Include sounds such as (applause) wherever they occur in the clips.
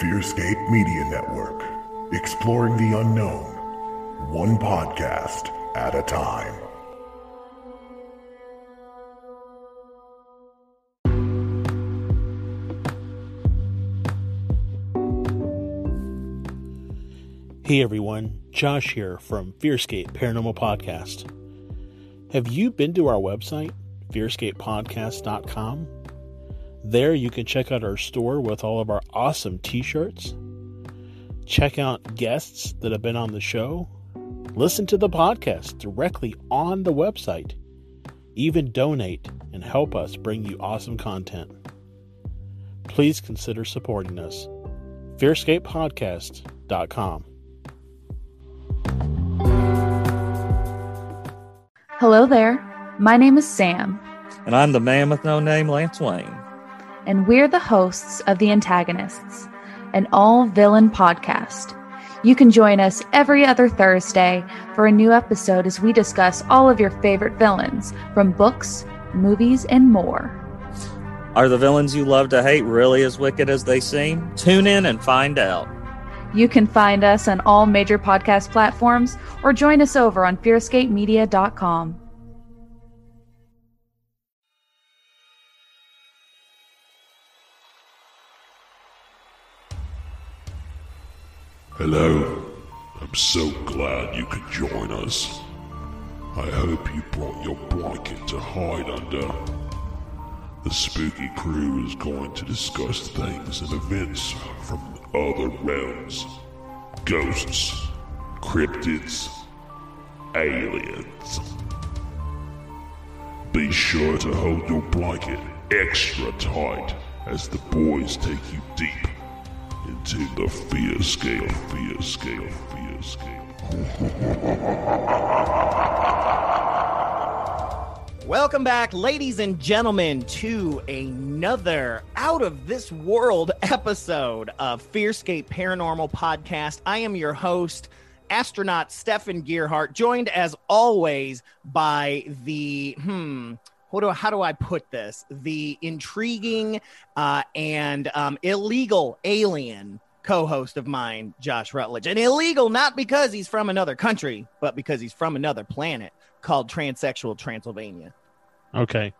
Fearscape Media Network, exploring the unknown, one podcast at a time. Hey everyone, Josh here from Fearscape Paranormal Podcast. Have you been to our website, fearscapepodcast.com? There you can check out our store with all of our awesome t shirts, check out guests that have been on the show, listen to the podcast directly on the website, even donate and help us bring you awesome content. Please consider supporting us. FearscapePodcast.com. Hello there. My name is Sam, And I'm the man with no name, Lance Wayne. And we're the hosts of The Antagonists, an all villain podcast. You can join us every other Thursday for a new episode as we discuss all of your favorite villains from books, movies, and more. Are the villains you love to hate really as wicked as they seem? Tune in and find out. You can find us on all major podcast platforms or join us over on fearscapemedia.com. Hello. I'm so glad you could join us. I hope you brought your blanket to hide under. The spooky crew is going to discuss things and events from other realms ghosts, cryptids, aliens. Be sure to hold your blanket extra tight as the boys take you deep into the Fearscape, fear scale, Fearscape. (laughs) Welcome back, ladies and gentlemen, to another out of this world episode of Fearscape Paranormal Podcast. I am your host, astronaut Stefan Gearhart, joined as always by the hmm. What do, how do I put this? The intriguing uh, and um, illegal alien co-host of mine, Josh Rutledge, and illegal not because he's from another country, but because he's from another planet called Transsexual Transylvania. Okay.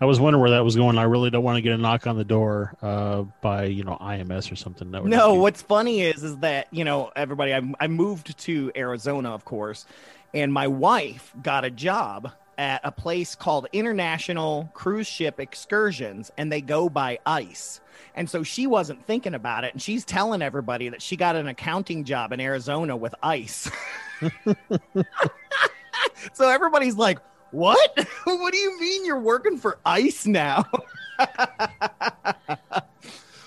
I was wondering where that was going. I really don't want to get a knock on the door uh, by, you know, INS or something. No, what's funny is is that you know everybody. I, I moved to Arizona, of course, and my wife got a job at a place called International Cruise Ship Excursions, and they go by ice. And so she wasn't thinking about it, and she's telling everybody that she got an accounting job in Arizona with ice. (laughs) so everybody's like, "What? (laughs) what do you mean you're working for ice now?" (laughs)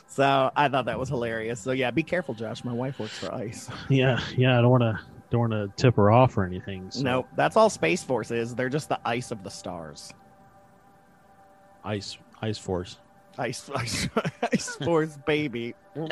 So I thought that was hilarious. So yeah, be careful, Josh. My wife works for ICE. Yeah, yeah. I don't want to don't want to tip her off or anything. So. Nope, that's all Space Force is. They're just the ice of the stars. Ice Ice Force. Ice, (laughs) ice, ice Force, baby. (laughs) uh,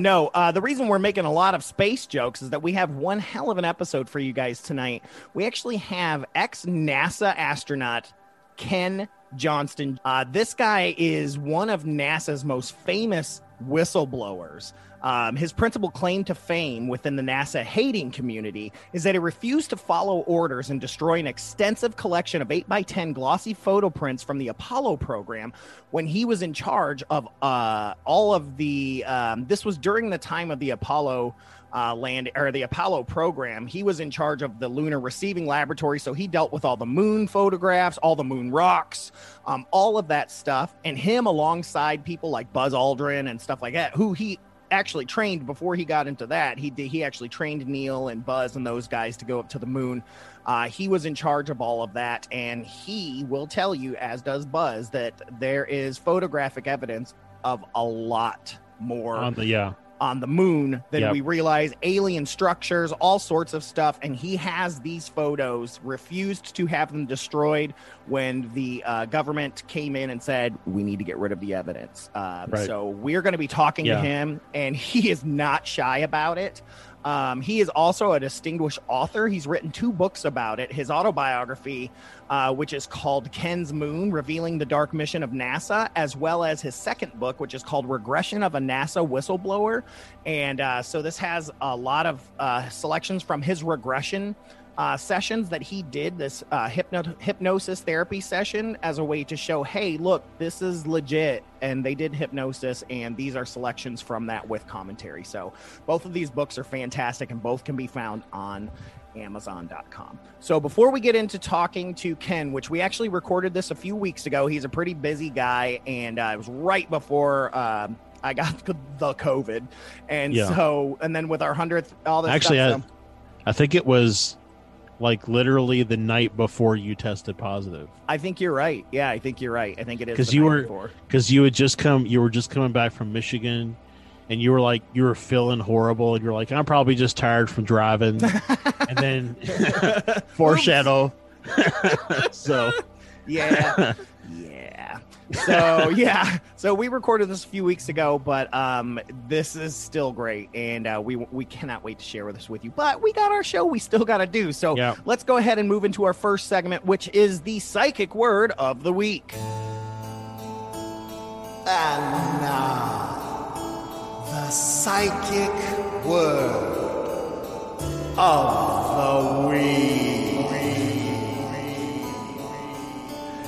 no, uh, the reason we're making a lot of space jokes is that we have one hell of an episode for you guys tonight. We actually have ex NASA astronaut Ken Johnston. Uh, this guy is one of NASA's most famous whistleblowers. Um, his principal claim to fame within the NASA hating community is that he refused to follow orders and destroy an extensive collection of 8x10 glossy photo prints from the Apollo program when he was in charge of uh, all of the. Um, this was during the time of the Apollo uh, land or the Apollo program. He was in charge of the lunar receiving laboratory, so he dealt with all the moon photographs, all the moon rocks, um, all of that stuff, and him alongside people like Buzz Aldrin and stuff like that, who he actually trained before he got into that. He he actually trained Neil and Buzz and those guys to go up to the moon. Uh, he was in charge of all of that, and he will tell you, as does Buzz, that there is photographic evidence of a lot more the yeah. On the moon than Yep. we realize alien structures all sorts of stuff and he has these photos refused to have them destroyed when the uh, government came in and said we need to get rid of the evidence uh, Right. so we're going to be talking Yeah. to him and he is not shy about it Um, he is also a distinguished author. He's written two books about it. His autobiography, uh, which is called Ken's Moon, Revealing the Dark Mission of NASA, as well as his second book, which is called Regression of a NASA Whistleblower. And uh, so this has a lot of uh, selections from his regression uh, sessions that he did, this uh, hypno- hypnosis therapy session, as a way to show, hey, look, this is legit. And they did hypnosis, and these are selections from that with commentary. So both of these books are fantastic, and both can be found on Amazon.com. So before we get into talking to Ken, which we actually recorded this a few weeks ago, he's a pretty busy guy, and uh, it was right before. Uh, I got the COVID, and Yeah. so, and then with our hundredth, all this Actually, stuff, I, so- I think it was like literally the night before you tested positive I think you're right. Yeah, I think you're right. I think it is because you were- because you had just come you were just coming back from Michigan and you were like you were feeling horrible and you're like I'm probably just tired from driving (laughs) and then (laughs) foreshadow (laughs) so yeah, yeah. So (laughs) yeah, so we recorded this a few weeks ago, but um, this is still great, and uh, we we cannot wait to share this with you. But we got our show we still got to do, so Yeah. let's go ahead and move into our first segment, which is the psychic word of the week. And now, the psychic word of the week.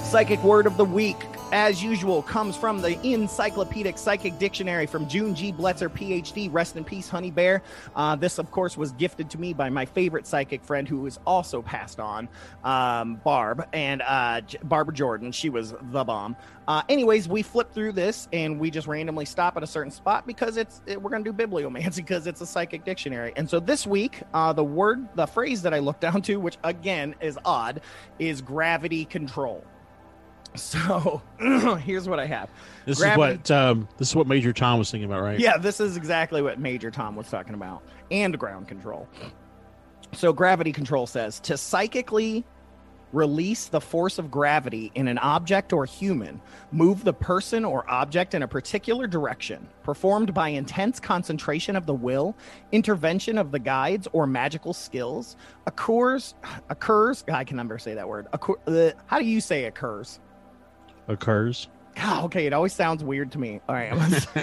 Psychic word of the week, as usual, comes from the Encyclopedic Psychic Dictionary from June G. Bletzer, PhD. Rest in peace, Honey Bear. Uh, this, of course, was gifted to me by my favorite psychic friend, who is also passed on, um, Barb, and uh, J- Barbara Jordan. She was the bomb. Uh, anyways, we flip through this and we just randomly stop at a certain spot because it's it, we're going to do bibliomancy (laughs) because it's a psychic dictionary. And so this week, uh, the word, the phrase that I looked down to, which again is odd, is gravity control. So (clears throat) here's what I have. this Gravity- is what um this is what Major Tom was thinking about right Yeah, this is exactly what Major Tom was talking about, and ground control. So, gravity control says to psychically release the force of gravity in an object or human, move the person or object in a particular direction, performed by intense concentration of the will, intervention of the guides or magical skills, occurs, occurs, I can never say that word. Occur, uh, how do you say occurs? Occurs God, okay, it always sounds weird to me. All right, (laughs)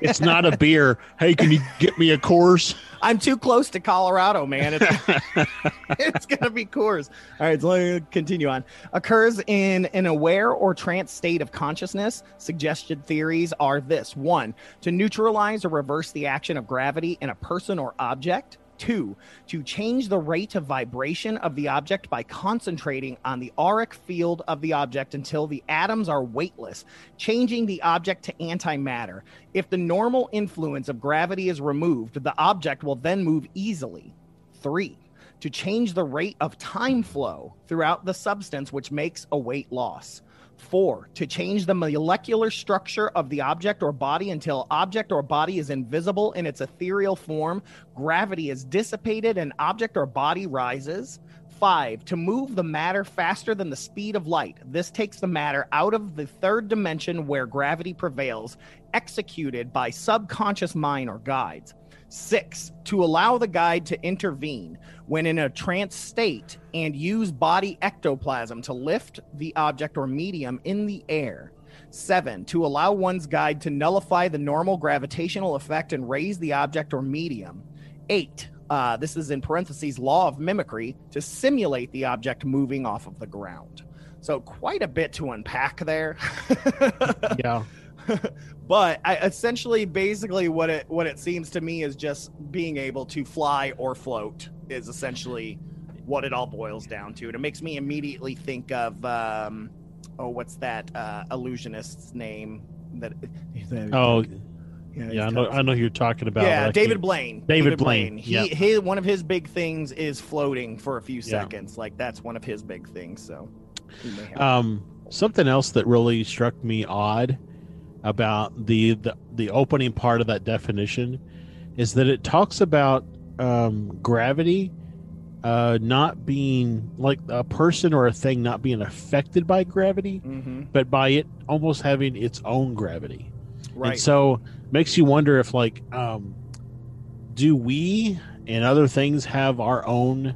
it's not a beer hey can you get me a course I'm too close to Colorado, man. It's, (laughs) it's gonna be Coors. All right, so let me continue on. Occurs in an aware or trance state of consciousness. Suggested theories are this: one, to neutralize or reverse the action of gravity in a person or object. Two, to change the rate of vibration of the object by concentrating on the auric field of the object until the atoms are weightless, changing the object to antimatter. If the normal influence of gravity is removed, the object will then move easily. Three, to change the rate of time flow throughout the substance, which makes a weight loss. Four, to change the molecular structure of the object or body until object or body is invisible in its ethereal form, gravity is dissipated, and object or body rises. Five, to move the matter faster than the speed of light. This takes the matter out of the third dimension where gravity prevails, executed by subconscious mind or guides. Six, to allow the guide to intervene when in a trance state and use body ectoplasm to lift the object or medium in the air. Seven, to allow one's guide to nullify the normal gravitational effect and raise the object or medium. Eight, uh, this is in parentheses, law of mimicry, to simulate the object moving off of the ground. So, quite a bit to unpack there. (laughs) yeah (laughs) but I, essentially basically what it what it seems to me is just being able to fly or float is essentially what it all boils down to and it makes me immediately think of um oh what's that uh illusionist's name that (laughs) oh yeah, yeah I know I know who you're talking about yeah, I David can't- Blaine. David Blaine, He, yeah. his, one of his big things is floating for a few Yeah. seconds. Like that's one of his big things. So, he Um, something else that really struck me odd about the, the the opening part of that definition is that it talks about um, gravity uh, not being like a person or a thing not being affected by gravity, Mhm. but by it almost having its own gravity. right. And so makes you wonder if like um do we and other things have our own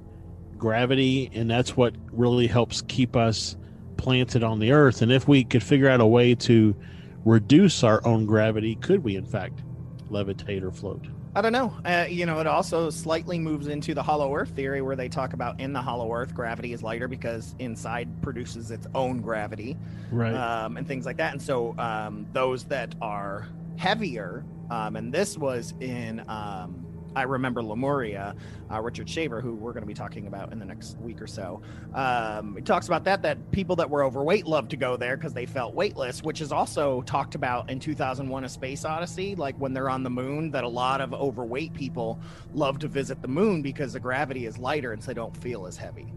gravity, and that's what really helps keep us planted on the Earth? And if we could figure out a way to reduce our own gravity, could we, in fact, levitate or float? I don't know. Uh, you know, it also slightly moves into the hollow earth theory where they talk about in the hollow earth, gravity is lighter because inside produces its own gravity Right. um, and things like that. And so um, those that are heavier, um, and this was in, um, I remember Lemuria, uh, Richard Shaver, who we're going to be talking about in the next week or so. Um, he talks about that, that people that were overweight loved to go there because they felt weightless, which is also talked about in 2001 A Space Odyssey, like when they're on the moon, that a lot of overweight people love to visit the moon because the gravity is lighter and so they don't feel as heavy.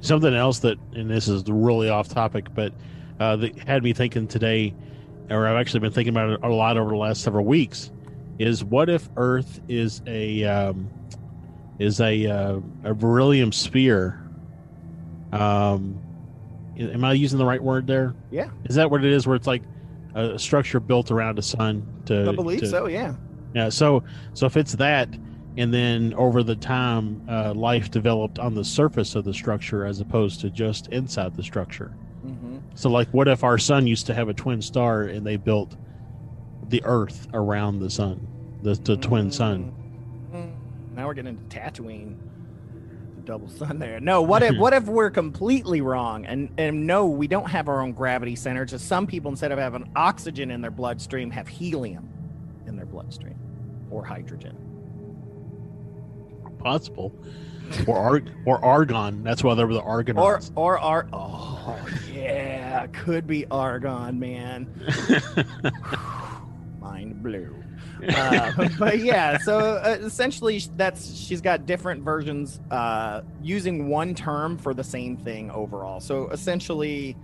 Something else that, and this is really off topic, but uh, that had me thinking today, or I've actually been thinking about it a lot over the last several weeks, is what if Earth is a um, is a uh, a beryllium sphere? Um, am I using the right word there? Yeah. Is that what it is? Where it's like a structure built around a sun? To I believe to- so, yeah. Yeah. So so if it's that, and then over the time, uh, life developed on the surface of the structure as opposed to just inside the structure. hmm So like, what if our sun used to have a twin star and they built the Earth around the sun, the the twin sun? Mm, Now we're getting into Tatooine, the double sun there. No, what if (laughs) what if we're completely wrong and and no, we don't have our own gravity center. Just some people instead of having oxygen in their bloodstream have helium in their bloodstream or hydrogen. Possible. Or arg or argon. That's why they were the argon. Or or ar- oh yeah, could be argon, man. (laughs) Mind blew. (laughs) uh, but yeah, so uh, essentially, that's she's got different versions uh, using one term for the same thing overall. So essentially,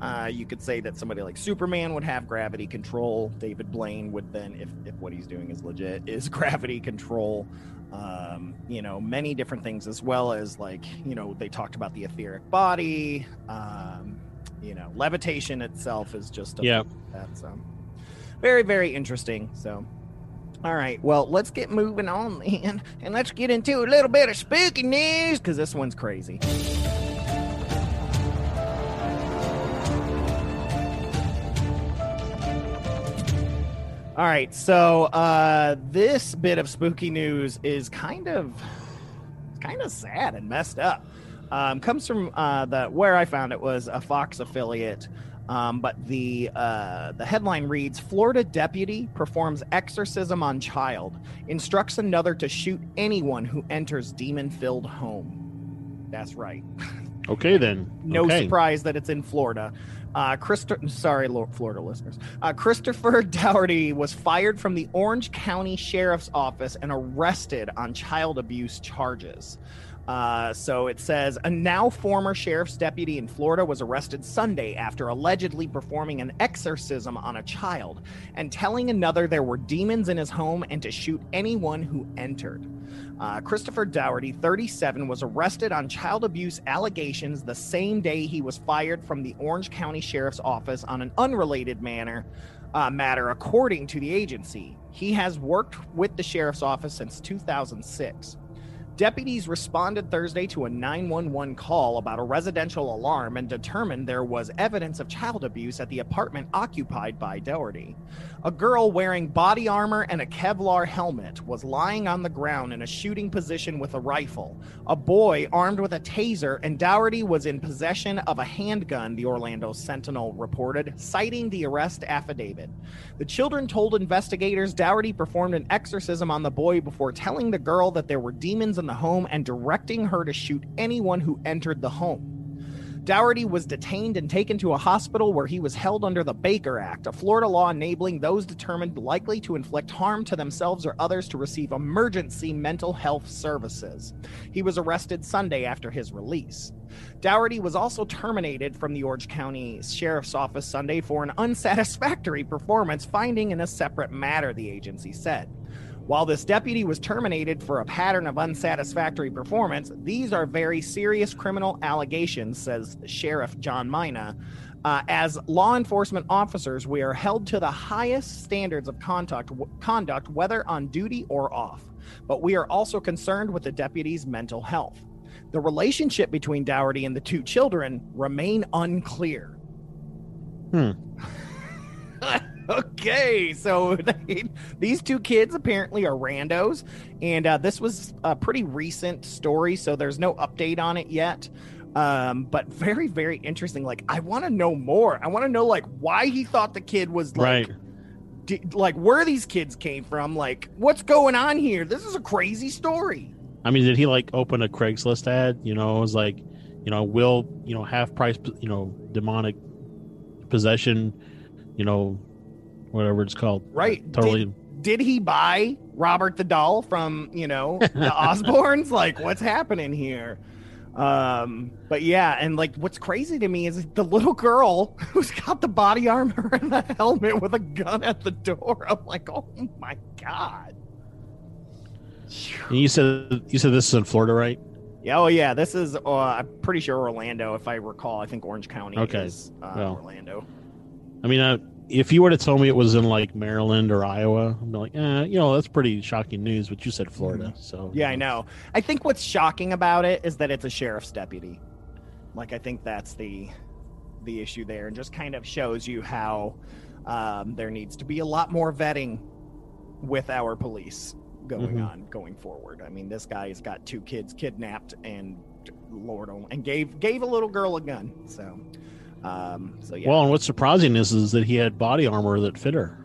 uh, you could say that somebody like Superman would have gravity control. David Blaine would then, if, if what he's doing is legit, (laughs) is gravity control. Um, you know, many different things, as well as like, you know, they talked about the etheric body. Um, you know, levitation itself is just a yeah. that's um, very very interesting so. All right well let's get moving on (laughs) then and let's get into a little bit of spooky news because this one's crazy. All right so uh this bit of spooky news is kind of kind of sad and messed up. Um, comes from uh, the where I found it was a Fox affiliate, um, but the uh, the headline reads: Florida deputy performs exorcism on child, instructs another to shoot anyone who enters demon-filled home. That's right. (laughs) Okay then. No okay. surprise that it's in Florida. Uh, Christo- sorry, Lo- Florida listeners. Uh, Christopher (laughs) Dougherty was fired from the Orange County Sheriff's Office and arrested on child abuse charges. Uh, so it says a now former sheriff's deputy in Florida was arrested Sunday after allegedly performing an exorcism on a child and telling another there were demons in his home and to shoot anyone who entered. Uh, Christopher Dougherty, 37, was arrested on child abuse allegations the same day he was fired from the Orange County Sheriff's Office on an unrelated manner, uh, matter, according to the agency. He has worked with the sheriff's office since 2006. Deputies responded Thursday to a 911 call about a residential alarm and determined there was evidence of child abuse at the apartment occupied by Dougherty. A girl wearing body armor and a Kevlar helmet was lying on the ground in a shooting position with a rifle. A boy armed with a taser and Dougherty was in possession of a handgun, the Orlando Sentinel reported, citing the arrest affidavit. The children told investigators Dougherty performed an exorcism on the boy before telling the girl that there were demons in the home and directing her to shoot anyone who entered the home. Dougherty was detained and taken to a hospital where he was held under the Baker Act, a Florida law enabling those determined likely to inflict harm to themselves or others to receive emergency mental health services. He was arrested Sunday after his release. Dougherty was also terminated from the Orange County Sheriff's Office Sunday for an unsatisfactory performance finding in a separate matter, the agency said. While this deputy was terminated for a pattern of unsatisfactory performance, these are very serious criminal allegations, says Sheriff John Mina. Uh, as law enforcement officers, we are held to the highest standards of conduct, conduct, whether on duty or off. But we are also concerned with the deputy's mental health. The relationship between Dougherty and the two children remain unclear. Hmm. (laughs) (laughs) okay, so they, (laughs) these two kids apparently are randos, and uh, this was a pretty recent story, so there's no update on it yet. Um, but very, very interesting. Like, I want to know more. I want to know like why he thought the kid was like, Right. like where these kids came from. Like, what's going on here? This is a crazy story. I mean, did he like open a Craigslist ad? You know, it was like, you know, will you know half price, you know, demonic possession, you know, whatever it's called. Right. Totally. Did he buy Robert the doll from you know (laughs) the Osbournes? like, what's happening here? Um, but yeah, and like what's crazy to me is the little girl (laughs) who's got the body armor (laughs) and the helmet with a gun at the door. I'm like, oh my god. And you said you said this is in Florida, right? Yeah, oh yeah, this is uh, I'm pretty sure Orlando, if I recall. I think Orange County Okay, is uh, well. Orlando. I mean, uh, if you were to tell me it was in like Maryland or Iowa, I'm like, eh, you know, that's pretty shocking news. But you said Florida, so Mm-hmm. Yeah, I know. I think what's shocking about it is that it's a sheriff's deputy. Like I think that's the the issue there, and just kind of shows you how um, there needs to be a lot more vetting with our police going Mhm. on going forward. I mean, this guy's got two kids kidnapped, and Lord only, and gave gave a little girl a gun. So, um, so yeah. Well, and what's surprising is is that he had body armor that fit her.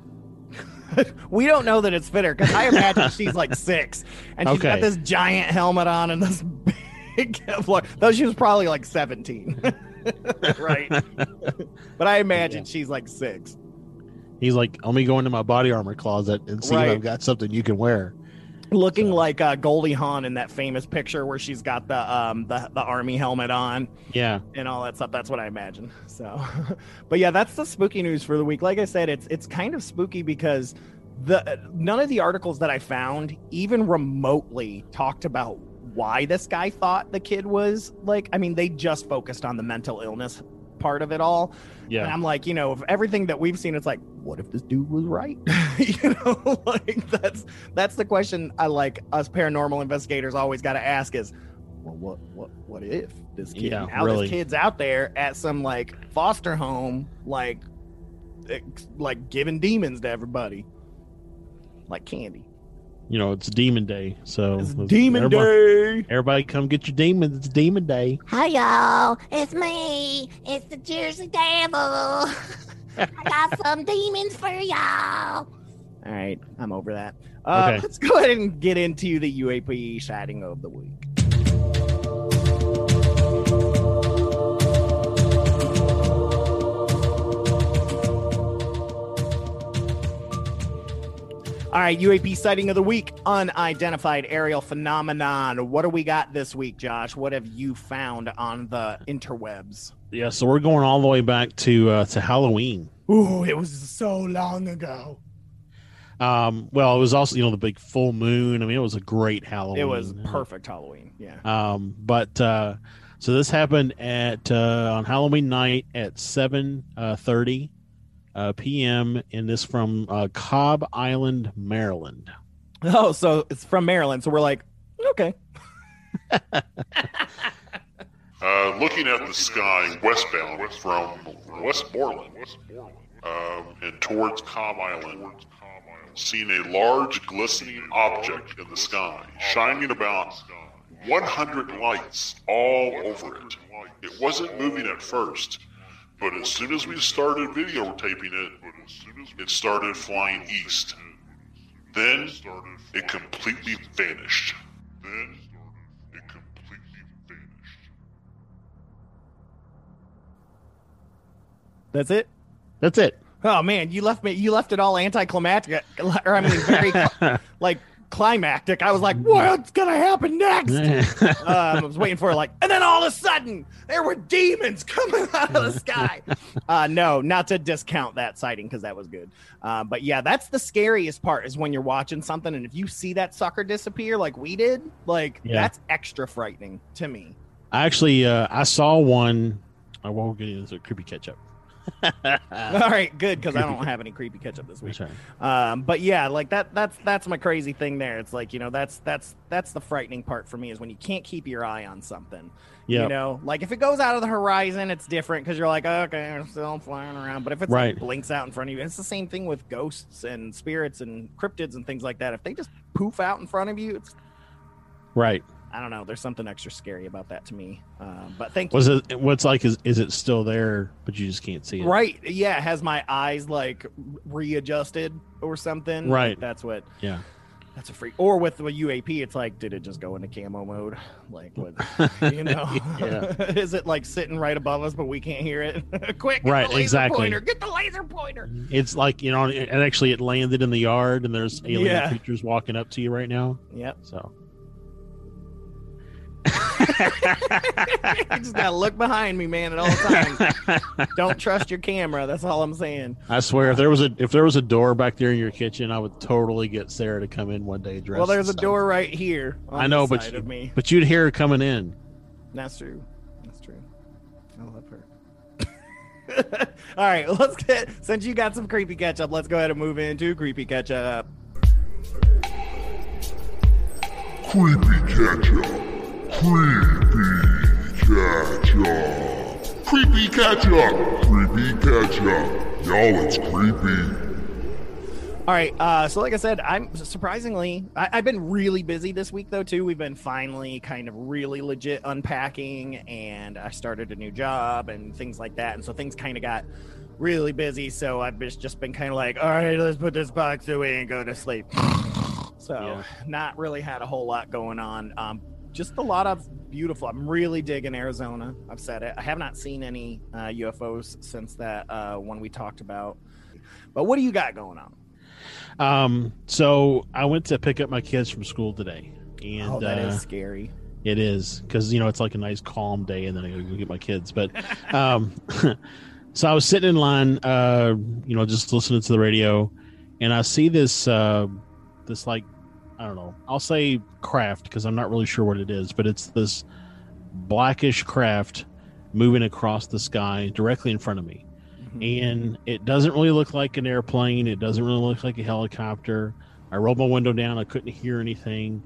(laughs) we don't know that it's fit her because I imagine she's like six and she's got this giant helmet on and this (laughs) big Kevlar. Though she was probably like 17. (laughs) right. but I imagine she's like six. He's like, let me go into my body armor closet and see Right. if I've got something you can wear. Looking So- like uh, Goldie Hawn in that famous picture where she's got the um the, the army helmet on Yeah, and all that stuff. That's what I imagine. So, (laughs) but yeah, that's the spooky news for the week. Like I said, it's it's kind of spooky because the none of the articles that I found even remotely talked about why this guy thought the kid was like. I mean, they just focused on the mental illness part of it all. And yeah. I'm like, you know, of everything that we've seen, it's like, what if this dude was right? (laughs) you know, (laughs) like that's that's the question I like us paranormal investigators always got to ask is, well, what what what if this kid Yeah, now really. this kid's out there at some like foster home, like like giving demons to everybody, like candy. You know, it's Demon Day, so It's demon everybody, day. Everybody, come get your demons. It's Demon Day. Hi y'all, it's me. It's the Jersey Devil. (laughs) I got (laughs) some demons for y'all. All right, I'm over that. Uh, Okay. Let's go ahead and get into the UAP sighting of the week. All right, UAP sighting of the week, unidentified aerial phenomenon. What do we got this week, Josh? What have you found on the interwebs? Yeah, so we're going all the way back to uh, to Halloween. Ooh, it was so long ago. Um, well, it was also you know the big full moon. I mean, it was a great Halloween. It was perfect Halloween. Yeah. Um, but uh, so this happened at uh, on Halloween night at seven uh, thirty uh, p.m. and this from uh, Cobb Island, Maryland. Oh, so it's from Maryland. So we're like, okay. (laughs) Uh, looking at the sky westbound from Westmoreland um, and towards Cobb Island, seeing a large glistening object in the sky, shining about 100 lights all over it. It wasn't moving at first, but as soon as we started videotaping it, it started flying east. Then it completely vanished. Then it completely vanished. That's it. That's it. Oh man, you left me. You left it all anticlimactic, or I mean, very (laughs) like climactic. I was like, what's gonna happen next? (laughs) um, I was waiting for it, like, and then all of a sudden there were demons coming (laughs) out of the sky. Uh, no, not to discount that sighting because that was good. Uh, but yeah, that's the scariest part is when you're watching something and if you see that sucker disappear like we did, like Yeah. that's extra frightening to me. I actually uh, I saw one. I won't get into the creepy catch up. All right, good because I don't (laughs) have any creepy ketchup this week. Right. Um, but yeah, like that that's that's my crazy thing there. It's like, you know, that's that's that's the frightening part for me is when you can't keep your eye on something. Yeah. You know, like if it goes out of the horizon, it's different because you're like, okay, I'm still flying around. But if it Right. like blinks out in front of you, it's the same thing with ghosts and spirits and cryptids and things like that. If they just poof out in front of you, it's Right. I don't know. There's something extra scary about that to me. Um, but thank Was you. it what's like is is it still there but you just can't see it? Right. Yeah. Has my eyes like readjusted or something? Like, Right. that's what. Yeah. That's a freak. Or with the UAP, it's like, did it just go into camo mode? Like, what, (laughs) you know, Yeah. (laughs) is it like sitting right above us, but we can't hear it? (laughs) Quick, Right, exactly. Pointer. Get the laser pointer. It's like, you know, and actually it landed in the yard and there's alien Yeah. creatures walking up to you right now. Yep. So (laughs) just gotta look behind me, man, at all times. Don't trust your camera. That's all I'm saying. I swear if there was a if there was a door back there in your kitchen, I would totally get Sarah to come in one day dressed. well, there's a stuff. door right here. On I know, but side you- of me. but you'd hear her coming in. That's true. That's true. I love her. (laughs) All right, let's get since you got some creepy catch up, let's go ahead and move into creepy catch up. Creepy ketchup. Creepy ketchup. Creepy ketchup. Creepy ketchup. Y'all, it's creepy. All right, uh, so like I said, I'm surprisingly I, I've been really busy this week though too. We've been finally kind of really legit unpacking, and I started a new job and things like that, and so things kind of got really busy. So I've just just been kind of like, all right, let's put this box away and go to sleep. (sighs) So Yeah. not really had a whole lot going on. Um, just a lot of beautiful. I'm really digging Arizona. I've said it. I have not seen any uh, UFOs since that uh, one we talked about. But what do you got going on? Um, so I went to pick up my kids from school today, and oh, that is uh, scary. It is because you know it's like a nice calm day, and then I go get my kids. But (laughs) um, (laughs) so I was sitting in line, uh, you know, just listening to the radio, and I see this, uh, this like, I don't know, I'll say craft because I'm not really sure what it is, but it's this blackish craft moving across the sky directly in front of me, and it doesn't really look like an airplane. It doesn't really look like a helicopter. I rolled my window down. I couldn't hear anything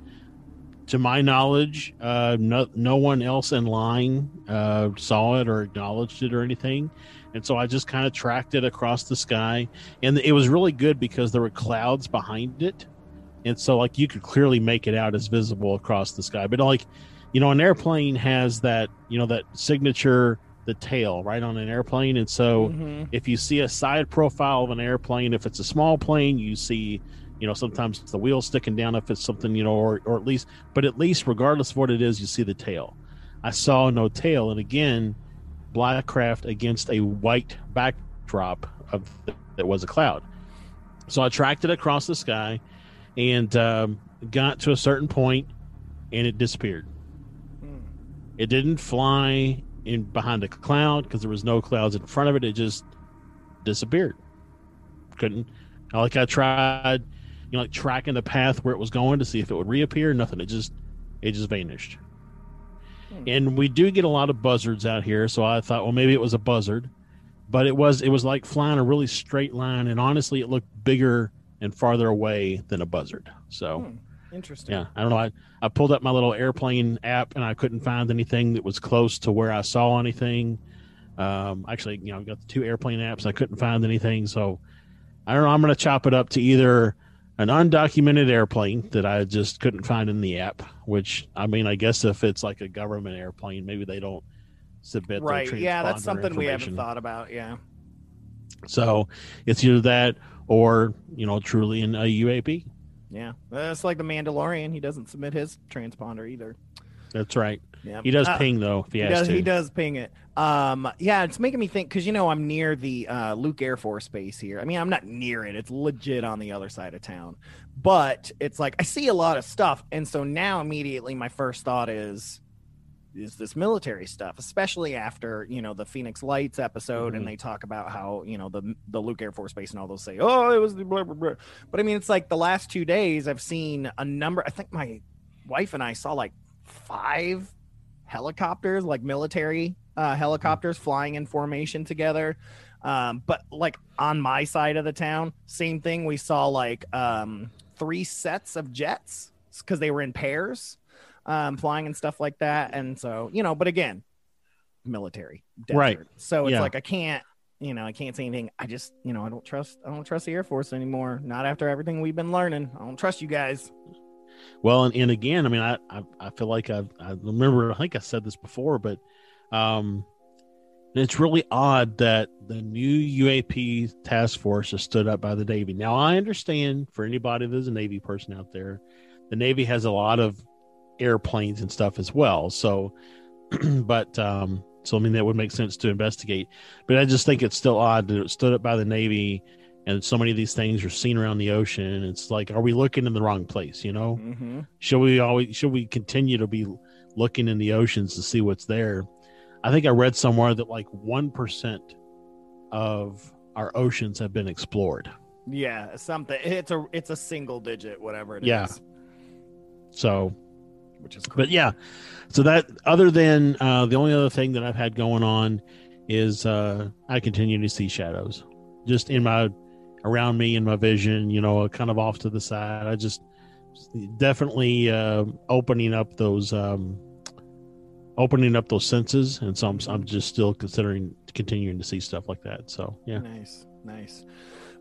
to my knowledge, uh, no, no one else in line uh, saw it or acknowledged it or anything. And so I just kind of tracked it across the sky. And it was really good because there were clouds behind it. And so, like, you could clearly make it out as visible across the sky. But, like, you know, an airplane has that, you know, that signature, the tail, right, on an airplane. And so, Mhm. if you see a side profile of an airplane, if it's a small plane, you see, you know, sometimes the wheel sticking down if it's something, you know, or, or at least, but at least, regardless of what it is, you see the tail. I saw no tail. And again, black craft against a white backdrop of that was a cloud. So I tracked it across the sky and um, got to a certain point and it disappeared. Hmm. It didn't fly in behind a cloud because there was no clouds in front of it. It just disappeared. Couldn't. Like I tried, you know, like tracking the path where it was going to see if it would reappear. Nothing. It just, it just vanished. Hmm. And we do get a lot of buzzards out here, so I thought, well, maybe it was a buzzard, but it was. It was like flying a really straight line, and honestly, it looked bigger and farther away than a buzzard. So. Hmm. Interesting. Yeah, I don't know. I, I pulled up my little airplane app and I couldn't find anything that was close to where I saw anything. Um, actually, you know, I got the two airplane apps. I couldn't find anything. So I don't know. I'm going to chop it up to either an undocumented airplane that I just couldn't find in the app, which I mean, I guess if it's like a government airplane, maybe they don't submit their Right. Yeah, that's something we haven't thought about. Yeah. So it's either that or, you know, truly in a UAP. Yeah. That's like the Mandalorian. He doesn't submit his transponder either. That's right. Yeah. He does Uh, ping though, if he, He does, to. he does ping it. Um, yeah, it's making me think because you know I'm near the uh, Luke Air Force Base here. I mean, I'm not near it; it's legit on the other side of town. But it's like I see a lot of stuff, and so now immediately my first thought is, is this military stuff, especially after you know the Phoenix Lights episode, Mhm. and they talk about how you know the the Luke Air Force Base and all those say, oh, it was the blah blah blah. But I mean, it's like the last two days I've seen a number. I think my wife and I saw like five helicopters, like military uh, helicopters flying in formation together. Um, but like on my side of the town, same thing. We saw like um, three sets of jets because they were in pairs, um, flying and stuff like that. And so you know, but again, military, desert. Right. So it's Yeah. like I can't, you know, I can't say anything. I just, you know, I don't trust, I don't trust the Air Force anymore. Not after everything we've been learning. I don't trust you guys. Well, and, and again, I mean, I, I, I feel like I, I remember, I think I said this before, but um, it's really odd that the new UAP task force is stood up by the Navy. Now, I understand for anybody that's a Navy person out there, the Navy has a lot of airplanes and stuff as well. So, (clears throat) but, um, so I mean, that would make sense to investigate. But I just think it's still odd that it stood up by the Navy and so many of these things are seen around the ocean. It's like, are we looking in the wrong place? You know? Mm-hmm. should we always should we continue to be looking in the oceans to see what's there i think i read somewhere that like 1% of our oceans have been explored Yeah, something. It's a, it's a single digit, whatever it is. Yeah. so which is cool. but yeah so that other than uh the only other thing that i've had going on is uh i continue to see shadows just in my around me in my vision you know kind of off to the side i just definitely uh opening up those um opening up those senses and so I'm, I'm just still considering continuing to see stuff like that so yeah Nice, nice.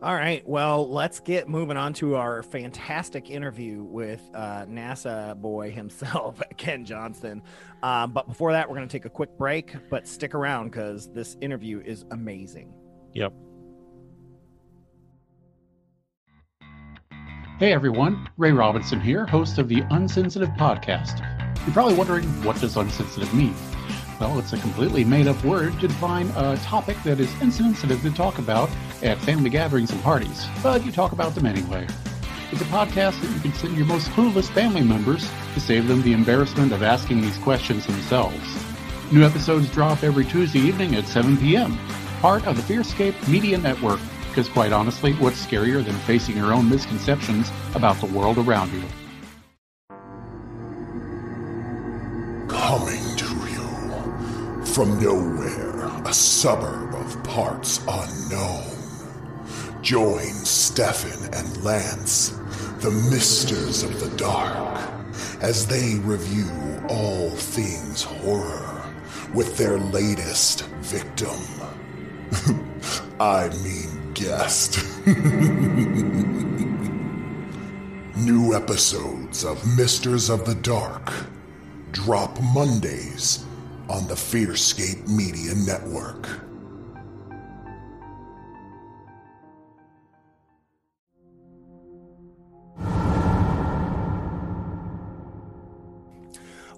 All right, well, let's get moving on to our fantastic interview with uh, NASA boy himself, (laughs) Ken Johnston. Um, but before that, we're going to take a quick break, but stick around because this interview is amazing. yep Hey everyone, Ray Robinson here, host of the Unsensitive Podcast. You're probably wondering, what does unsensitive mean? Well, it's a completely made up word to define a topic that is insensitive to talk about at family gatherings and parties, but you talk about them anyway. It's a podcast that you can send your most clueless family members to save them the embarrassment of asking these questions themselves. New episodes drop every Tuesday evening at 7 p.m., part of the Fearscape Media Network, because quite honestly, what's scarier than facing your own misconceptions about the world around you? From nowhere, a suburb of parts unknown. Join Stefan and Lance, the Misters of the Dark, as they review all things horror with their latest victim. (laughs) I mean, guest. (laughs) New episodes of Misters of the Dark drop Mondays on the Fearscape Media Network.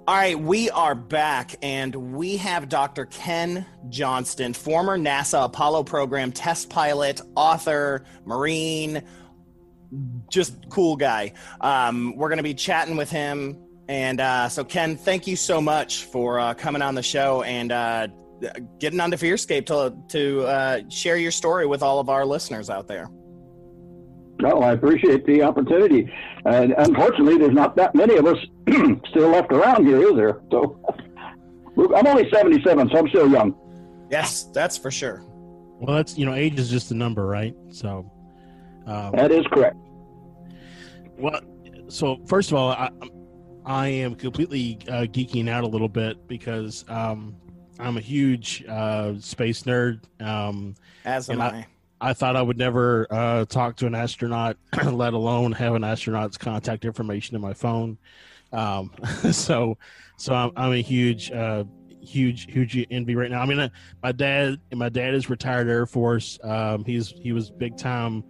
All right, we are back, and we have Dr. Ken Johnston, former NASA Apollo program test pilot, author, Marine, just cool guy. Um, we're going to be chatting with him. And uh, so, Ken, thank you so much for uh, coming on the show and uh, getting on to Fearscape to, to uh, share your story with all of our listeners out there. No, I appreciate the opportunity. And unfortunately, there's not that many of us (clears throat) still left around here, is there? So I'm only 77, so I'm still young. Yes, that's for sure. well that's you know age is just a number right so um, That is correct. Well, so first of all, I, I am completely uh, geeking out a little bit because um, I'm a huge uh, space nerd. Um, As am And I. I thought I would never uh, talk to an astronaut, (clears throat) let alone have an astronaut's contact information in my phone. Um, (laughs) so, so I'm, I'm a huge, uh, huge, huge envy right now. I mean, uh, my dad, my dad is retired Air Force. Um, he's he was big time,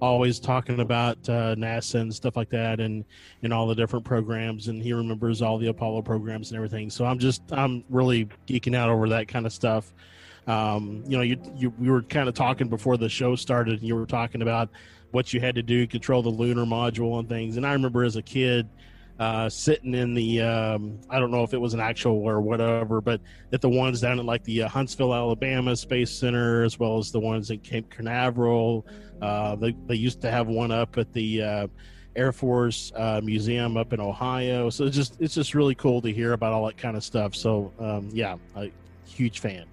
always talking about uh, NASA and stuff like that, and and all the different programs, and he remembers all the Apollo programs and everything. So I'm just, I'm really geeking out over that kind of stuff um, you know, you, you we were kind of talking before the show started, and you were talking about what you had to do control the lunar module and things. And I remember as a kid uh, sitting in the um, I don't know if it was an actual or whatever, but at the ones down at like the uh, Huntsville, Alabama Space Center, as well as the ones in Cape Canaveral. Uh, they they used to have one up at the uh, Air Force uh, Museum up in Ohio. So it's just it's just really cool to hear about all that kind of stuff. So um, yeah, a huge fan.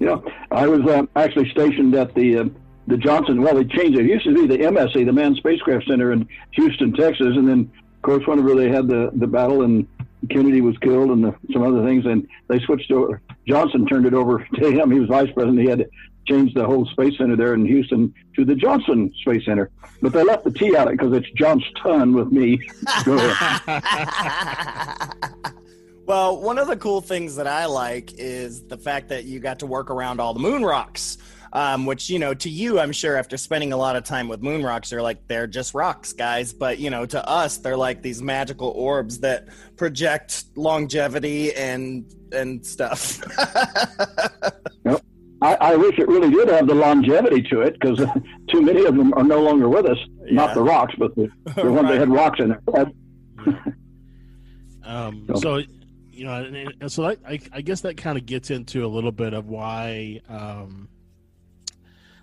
yeah, I was uh, actually stationed at the uh, the Johnson. Well, they changed it. It used to be the MSC, the Manned Spacecraft Center in Houston, Texas, and then of course whenever they had the the battle and Kennedy was killed and the, some other things, and they switched over. Johnson turned it over (laughs) to him. He was vice president. He had to change the whole space center there in Houston to the Johnson Space Center, but they left the T out of it because it's Johnston with me. (laughs) Go ahead. Well, one of the cool things that I like is the fact that you got to work around all the moon rocks. Um, which you know, to you, I'm sure after spending a lot of time with moon rocks, they're like they're just rocks, guys. But you know, to us, they're like these magical orbs that project longevity and and stuff. (laughs) Yep. I, I wish it really did have the longevity to it because (laughs) too many of them are no longer with us. Yeah. Not the rocks, but the, (laughs) the ones that had rocks in it. (laughs) Um, So- so, you know, and, and so I, I, I guess that kind of gets into a little bit of why um,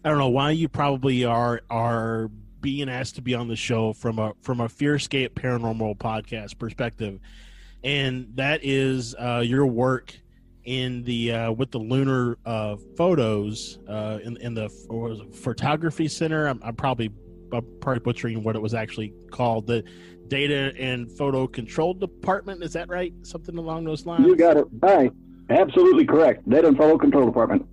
I don't know why you probably are are being asked to be on the show from a from a Fearscape Paranormal podcast perspective, and that is uh, your work in the uh, with the lunar uh, photos uh, in in the was photography center. I'm, I'm probably I'm probably butchering what it was actually called. The data and photo control department. Is that right? Something along those lines. You got it right. Absolutely correct. Data and Photo Control Department.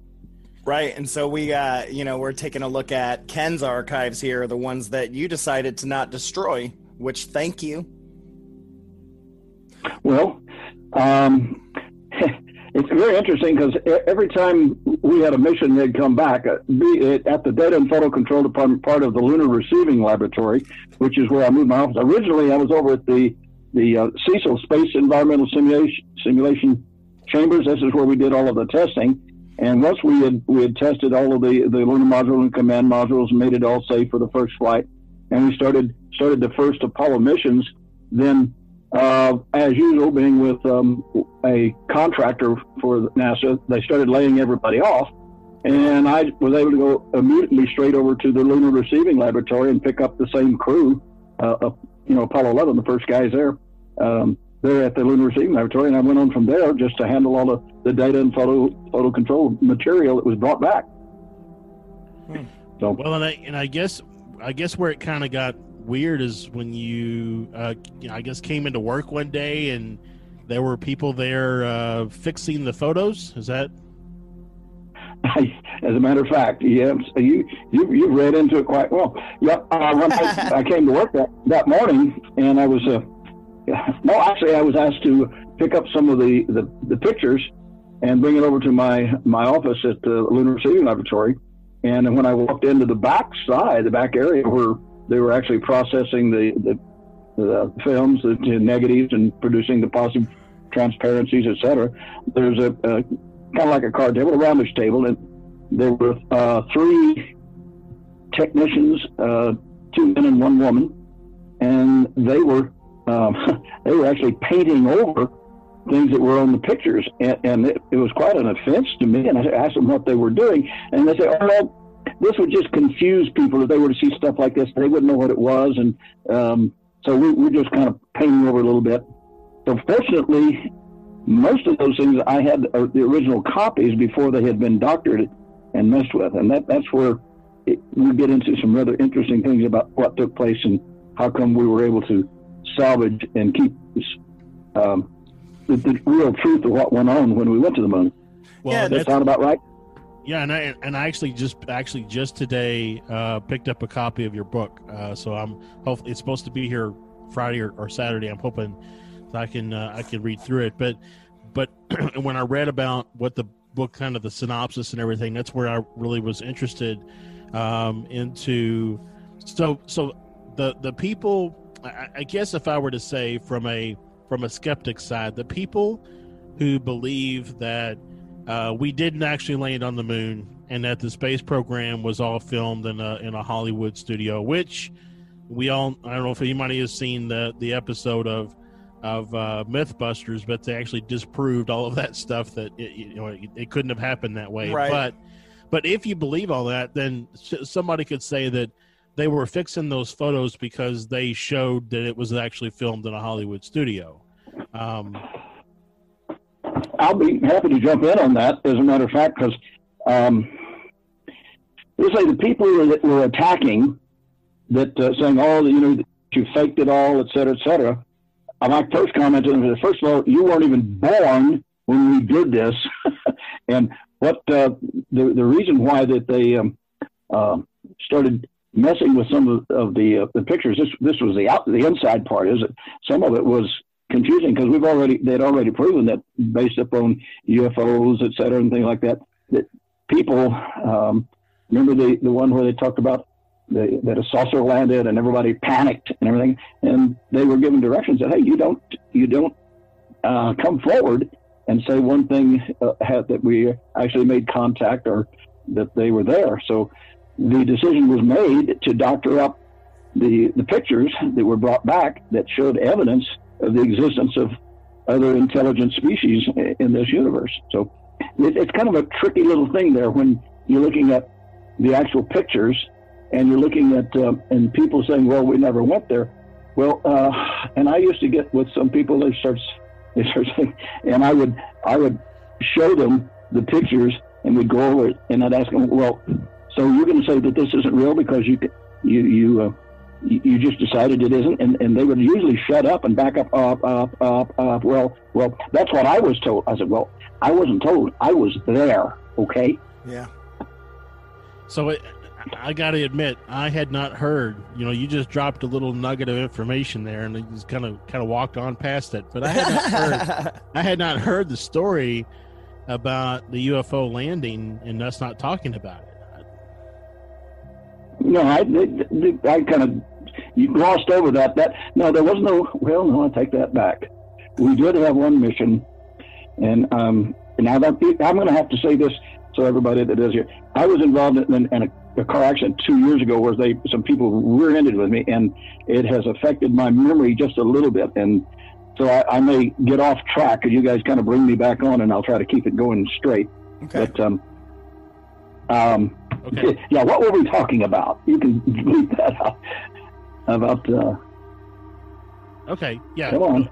Right, and so we, uh, you know, we're taking a look at Ken's archives here, the ones that you decided to not destroy. Which, thank you. Well, um, it's very interesting because every time we had a mission, they'd come back. Uh, Be it at the Data and Photo Control Department, part of the Lunar Receiving Laboratory, which is where I moved my office. Originally, I was over at the the uh, Cecil Space Environmental Simulation Simulation Chambers. This is where we did all of the testing. And once we had we had tested all of the the lunar module and command modules made it all safe for the first flight, and we started started the first Apollo missions, then uh, as usual, being with um, a contractor for NASA, they started laying everybody off. And I was able to go immediately straight over to the Lunar Receiving Laboratory and pick up the same crew, uh, of, you know, Apollo 11, the first guys there, um, there at the Lunar Receiving Laboratory. And I went on from there just to handle all the, the data and photo, photo control material that was brought back. So, Well, and I and I guess I guess where it kind of got weird is when you, uh, you know, I guess came into work one day and there were people there uh, fixing the photos. Is that? (laughs) As a matter of fact, yeah, so you you you read into it quite well. Yeah, uh, when I, (laughs) I came to work that, that morning, and I was uh, no, actually, I was asked to pick up some of the, the, the pictures and bring it over to my my office at the Lunar Receiving Laboratory. And when I walked into the back side, the back area where they were actually processing the the, the films, the, negatives, and producing the positive transparencies, etc. There's a, a kind of like a card table, a roundish table, and there were uh, three technicians, uh, two men and one woman, and they were um, (laughs) they were actually painting over things that were on the pictures, and, and it, it was quite an offense to me. And I asked them what they were doing, and they said, "Oh, well, this would just confuse people if they were to see stuff like this. They wouldn't know what it was." And um, so we, we're just kind of painting over a little bit. So fortunately, most of those things I had uh, the original copies before they had been doctored and messed with, and that that's where it, we get into some rather interesting things about what took place and how come we were able to salvage and keep um, the, the real truth of what went on when we went to the moon. Well, Yeah, Does that sound about right? Yeah, and I and I actually just actually just today uh, picked up a copy of your book. Uh, so I'm hopefully it's supposed to be here Friday or, or Saturday. I'm hoping that I can uh, I can read through it. But but (clears throat) when I read about what the book kind of the synopsis and everything, that's where I really was interested um, into. So so the the people, I, I guess if I were to say from a from a skeptic side, the people who believe that uh, we didn't actually land on the moon, and that the space program was all filmed in a in a Hollywood studio. Which we all I don't know if anybody has seen the the episode of of uh, MythBusters, but they actually disproved all of that stuff that it, you know it, it couldn't have happened that way. Right. But but if you believe all that, then somebody could say that they were fixing those photos because they showed that it was actually filmed in a Hollywood studio. Um, I'll be happy to jump in on that. As a matter of fact, because um, let's say the people that were attacking, that uh, saying, "Oh, you know, you faked it all," et cetera, et cetera. Uh, my first comment to them first of all, you weren't even born when we did this, (laughs) and what uh, the the reason why that they um, uh, started messing with some of, of the uh, the pictures. This this was the out the inside part. Is it? Some of it was confusing because we've already they'd already proven that based upon UFOs, et cetera, and things like that, that people um, remember the the one where they talked about the, that a saucer landed and everybody panicked and everything, and they were given directions that hey, you don't you don't uh, come forward and say one thing uh, that we actually made contact or that they were there. So the decision was made to doctor up the, the pictures that were brought back that showed evidence of the existence of other intelligent species in this universe. So it, it's kind of a tricky little thing there when you're looking at the actual pictures and you're looking at uh, and people saying, "Well, we never went there." Well, uh, and I used to get with some people. They start they start saying, and I would I would show them the pictures and we'd go over it, and I'd ask them, "Well, so you're going to say that this isn't real because you you you uh, you just decided it isn't, and, and they would usually shut up and back up, up, up, up, up. Well, well, that's what I was told. I said, well, I wasn't told. I was there. Okay. Yeah. So it, I got to admit, I had not heard. You know, you just dropped a little nugget of information there, and you just kind of kind of walked on past it. But I had not heard. (laughs) I had not heard the story about the UFO landing and us not talking about it. No, I, I, I kind of you glossed over that. That no, there was no. Well, no, I take that back. We did have one mission, and um, now that I'm going to have to say this so everybody that is here. I was involved in, in a, a, car accident two years ago where they some people rear-ended with me, and it has affected my memory just a little bit, and so I, I may get off track. Could you guys kind of bring me back on, and I'll try to keep it going straight. Okay. But um, um, Okay. yeah, what were we talking about? You can leave that out. About uh, Okay. Yeah. come on.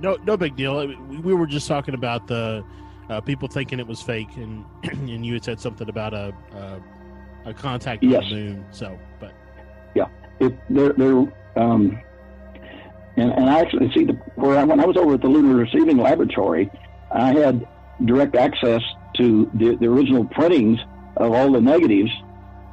No, no big deal. We, we were just talking about the uh, people thinking it was fake, and (clears throat) and you had said something about a a, a contact on Yes. the moon. So, but It, they're, they're um, and, and I actually see the where I, when I was over at the Lunar Receiving Laboratory, I had direct access to the, the original printings of all the negatives,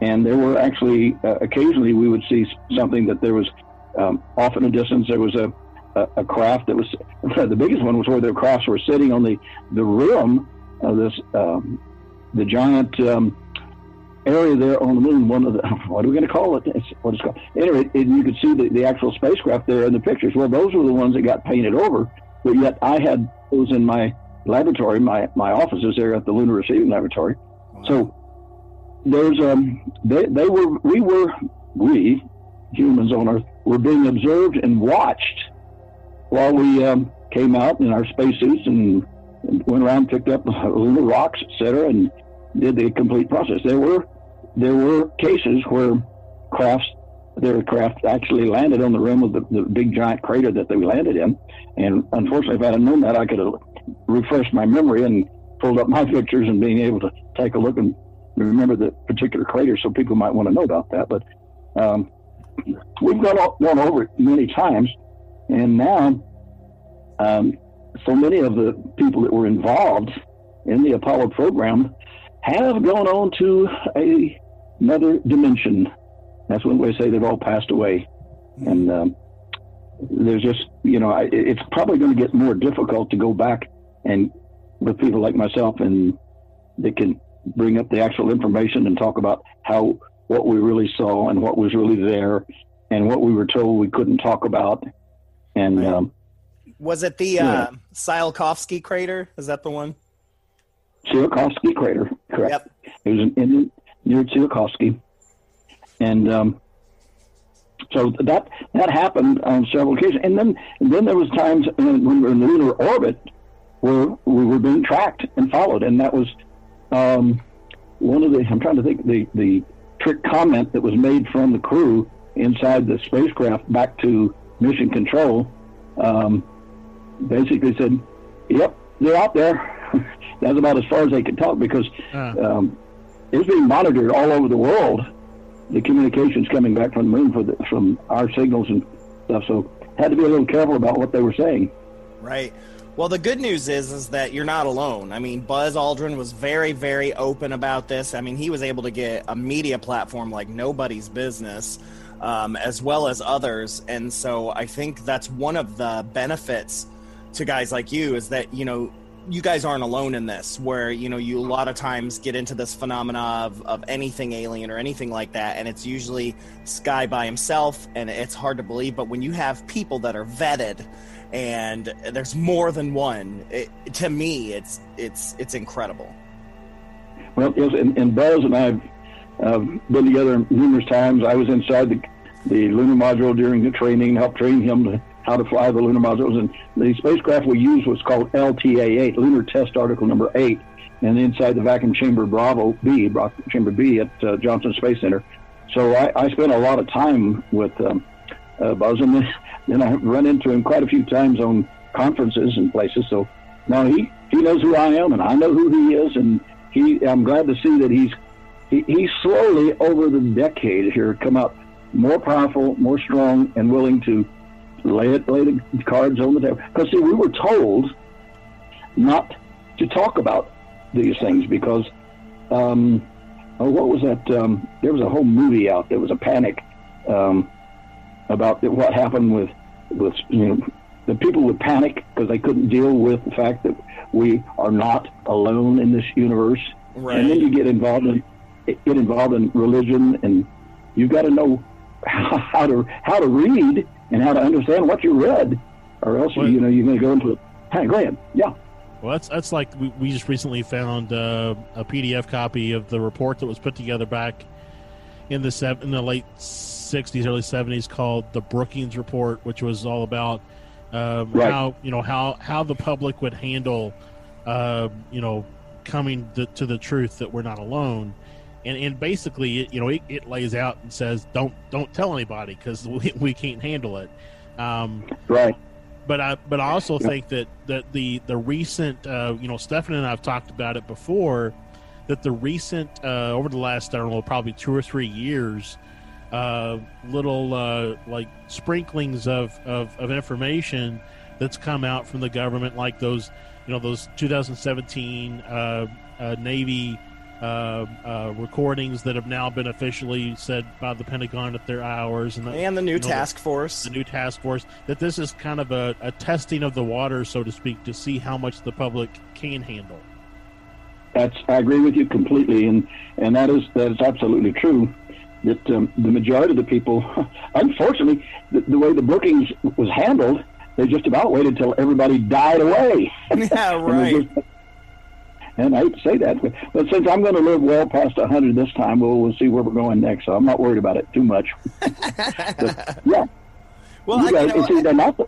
and there were actually uh, occasionally we would see something that there was um, off in a distance there was a, a, a craft that was (laughs) the biggest one was where the crafts were sitting on the the rim of this um, the giant um, area there on the moon. One of the (laughs) what are we going to call it? It's, what it's called. Anyway, and you could see the, the actual spacecraft there in the pictures. Well, those were the ones that got painted over, but yet I had those in my laboratory, my my offices there at the Lunar Receiving Laboratory. So there's um they they were we were we humans on Earth were being observed and watched while we um, came out in our spacesuits and, and went around, picked up (laughs) lunar rocks, etc., and did the complete process. There were there were cases where crafts their craft actually landed on the rim of the, the big giant crater that they landed in. And unfortunately, if I had known that, I could have refreshed my memory and pulled up my (laughs) pictures and being able to take a look and remember the particular crater so people might want to know about that. But um, we've gone, gone over it many times. And now, um, so many of the people that were involved in the Apollo program have gone on to a, another dimension. That's when we say they've all passed away. And um, there's just, you know, I, it's probably going to get more difficult to go back and with people like myself and they can bring up the actual information and talk about how what we really saw and what was really there and what we were told we couldn't talk about. And Right. um, Was it the Yeah. uh, Tsiolkovsky crater? Is that the one? Tsiolkovsky crater, correct? Yep. It was in, in near Tsiolkovsky, and um, so that that happened on several occasions. And then and then there was times when we were in lunar orbit where we were being tracked and followed, and that was um, one of the. I'm trying to think the the trick comment that was made from the crew inside the spacecraft back to mission control. Um, basically said, "Yep, they're out there." (laughs) that's about as far as they could talk because Uh. um, it's being monitored all over the world. The communications coming back from the moon for the, from our signals and stuff. So had to be a little careful about what they were saying. Right. Well, the good news is is that you're not alone. I mean, Buzz Aldrin was very, very open about this. I mean, he was able to get a media platform like nobody's business, um, as well as others. And so I think that's one of the benefits to guys like you is that you know you guys aren't alone in this where you know you a lot of times get into this phenomena of, of anything alien or anything like that and it's usually sky by himself and it's hard to believe but when you have people that are vetted and there's more than one it, to me it's it's it's incredible Well, yes, and, and Buzz and I have uh, been together numerous times. I was inside the, the lunar module during the training, helped train him to how to fly the lunar modules. And the spacecraft we used was called LTA-8, Lunar Test Article Number 8, and inside the vacuum chamber Bravo B, chamber B at uh, Johnson Space Center. So I, I spent a lot of time with um, uh, Buzz, and then, then I run into him quite a few times on conferences and places. So now he, he knows who I am, and I know who he is, and he. I'm glad to see that he's he, he's slowly over the decade here come up more powerful, more strong, and willing to lay it lay the cards on the table. Because see, we were told not to talk about these things because um, oh, what was that? Um, there was a whole movie out. There was a panic um, about what happened with with you know the people would panic because they couldn't deal with the fact that we are not alone in this universe. Right. And then you get involved in get involved in religion, and you've got to know (laughs) how to how to read and how to understand what you read, or else Well- you know you're going to go into. Hey, go ahead. Yeah. Well, that's that's like we, we just recently found uh, a PDF copy of the report that was put together back in the sev- in the late '60s, early '70s, called the Brookings Report, which was all about um, Right. how you know how how the public would handle uh, you know coming to, to the truth that we're not alone. And, and basically, it, you know, it, it lays out and says, "Don't don't tell anybody because (laughs) we, we can't handle it." Um, Right. but I but I also think that that the the recent uh, you know Stefan and I've talked about it before that the recent uh, over the last I don't know probably two or three years uh, little uh, like sprinklings of, of of information that's come out from the government like those you know those 2017 uh, uh, Navy uh, uh, recordings that have now been officially said by the Pentagon at their hours and the, and the new you know, the- task force the new task force that this is kind of a, a testing of the water so to speak to see how much the public can handle That's I agree with you completely, and and that is that is absolutely true. That um, the majority of the people, (laughs) unfortunately, the, the way the Brookings was handled, they just about waited till everybody died away. (laughs) yeah And right just- And I hate to say that, but, but since I'm going to live well past 100 this time, we'll, we'll see where we're going next. So I'm not worried about it too much. (laughs) But, yeah. well you I, guys, you know, it's either not the,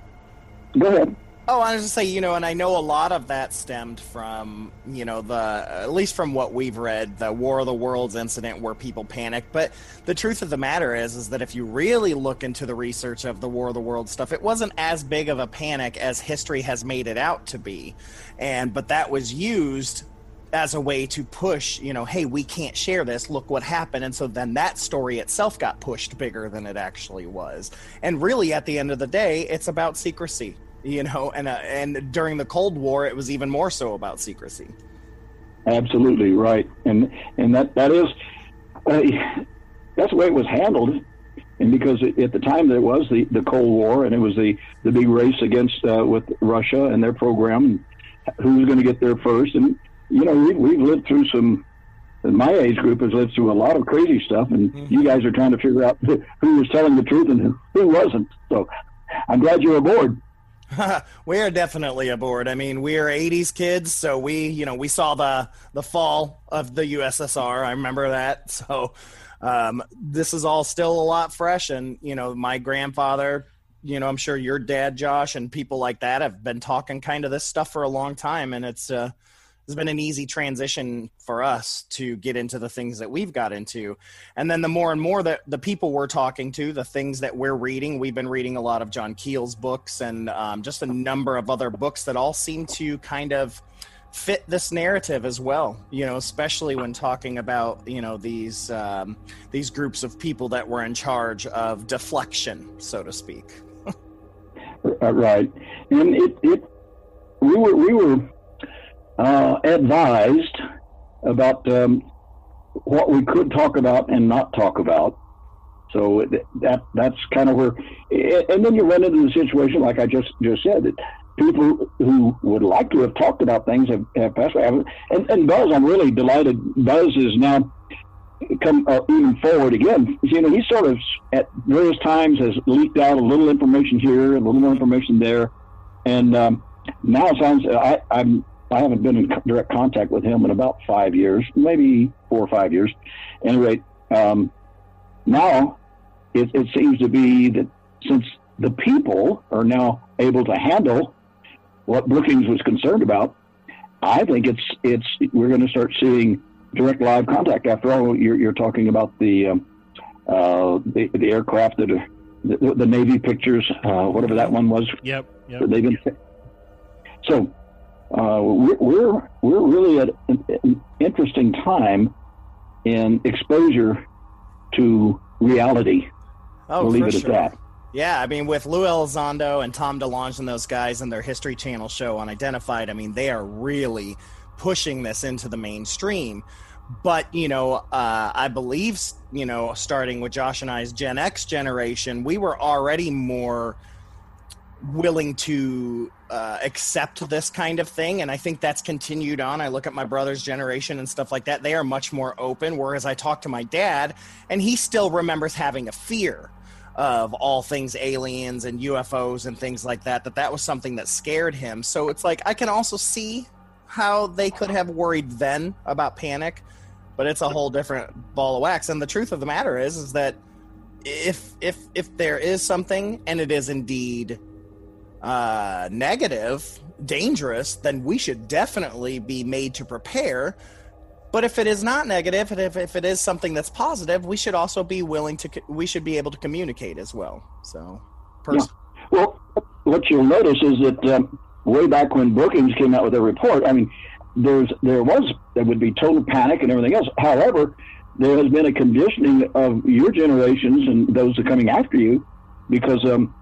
go ahead. Oh, I was just say, you know, and I know a lot of that stemmed from, you know, the at least from what we've read, the War of the Worlds incident where people panicked. But the truth of the matter is, is that if you really look into the research of the War of the Worlds stuff, it wasn't as big of a panic as history has made it out to be, and but that was used as a way to push, you know, hey, we can't share this. Look what happened. And so then that story itself got pushed bigger than it actually was. And really, at the end of the day, it's about secrecy, you know. And uh, and during the Cold War, it was even more so about secrecy. Absolutely right, and and that that is uh, that's the way it was handled, and because it, at the time there was the, the Cold War, and it was the the big race against uh, with Russia and their program, and who was going to get there first, and you know we, we've lived through some. My age group has lived through a lot of crazy stuff, and you guys are trying to figure out (laughs) who was telling the truth and who, who wasn't. So, I'm glad you're aboard. (laughs) we are definitely aboard. I mean, we are '80s kids, so we, you know, we saw the the fall of the USSR. I remember that. (laughs) So um, this is all still a lot fresh, and you know, my grandfather. You know, I'm sure your dad, Josh, and people like that have been talking kind of this stuff for a long time, and it's uh, it's been an easy transition for us to get into the things that we've got into and then the more and more that the people we're talking to the things that we're reading we've been reading a lot of john keel's books and um, just a number of other books that all seem to kind of fit this narrative as well. You know, especially when talking about you know these um, these groups of people that were in charge of deflection, so to speak. (laughs) Uh, right, and it, it we were we were uh, advised about um, what we could talk about and not talk about. So that that's kind of where, and then you run into the situation like I just just said that people who would like to have talked about things have, have passed away. And, and Buzz, I'm really delighted. Buzz is now come uh, even forward again. You know, he sort of at various times has leaked out a little information here, a little more information there, and um, now it sounds I, I'm I haven't been in direct contact with him in about five years, maybe four or five years. Anyway, um, now it, it seems to be that since the people are now able to handle what Brookings was concerned about, I think it's it's we're going to start seeing direct live contact. After all, you're, you're talking about the um, uh, the, the, aircraft that are the, the Navy pictures, uh, whatever that one was. Yep. yep. They've been, so uh, we're, we're really at an, an interesting time in exposure to reality. Oh, we'll leave it sure. at that. Yeah, I mean, with Lou Elizondo and Tom DeLonge and those guys and their History Channel show Unidentified, I mean, they are really pushing this into the mainstream. But, you know, uh, I believe, you know, starting with Josh and I's Gen X generation, we were already more willing to uh, accept this kind of thing and i think that's continued on. I look at my brother's generation and stuff like that. They are much more open whereas i talk to my dad and he still remembers having a fear of all things aliens and ufos and things like that that that was something that scared him. So it's like i can also see how they could have worried then about panic but it's a whole different ball of wax. And the truth of the matter is is that if if if there is something and it is indeed uh, negative, dangerous, then we should definitely be made to prepare. But if it is not negative, and if, if it is something that's positive, we should also be willing to, we should be able to communicate as well. So, pers- yeah. well, what you'll notice is that um, way back when Brookings came out with their report, I mean, there's there was there would be total panic and everything else. However, there has been a conditioning of your generations and those that are coming after you, because um,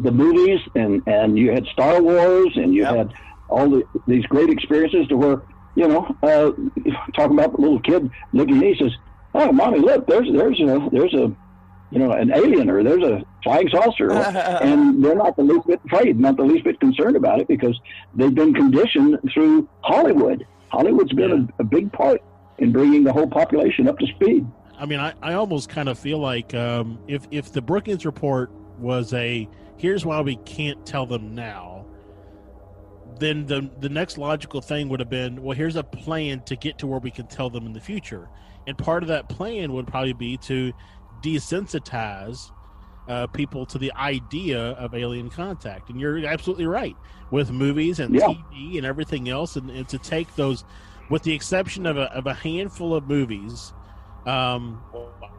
the movies and and you had Star Wars and you yep. had all the, these great experiences to where you know uh, talking about the little kid looking at me says, "Oh, mommy, look, there's there's a there's a you know an alien or there's a flying saucer," (laughs) and they're not the least bit afraid, not the least bit concerned about it because they've been conditioned through Hollywood. Hollywood's been yeah. a, a big part in bringing the whole population up to speed. I mean, I, I almost kind of feel like um, if if the Brookings report was a here's why we can't tell them now then the the next logical thing would have been well here's a plan to get to where we can tell them in the future. And part of that plan would probably be to desensitize uh, people to the idea of alien contact. And you're absolutely right with movies and yeah. tv and everything else. And, and, to take those with the exception of a, of a handful of movies um,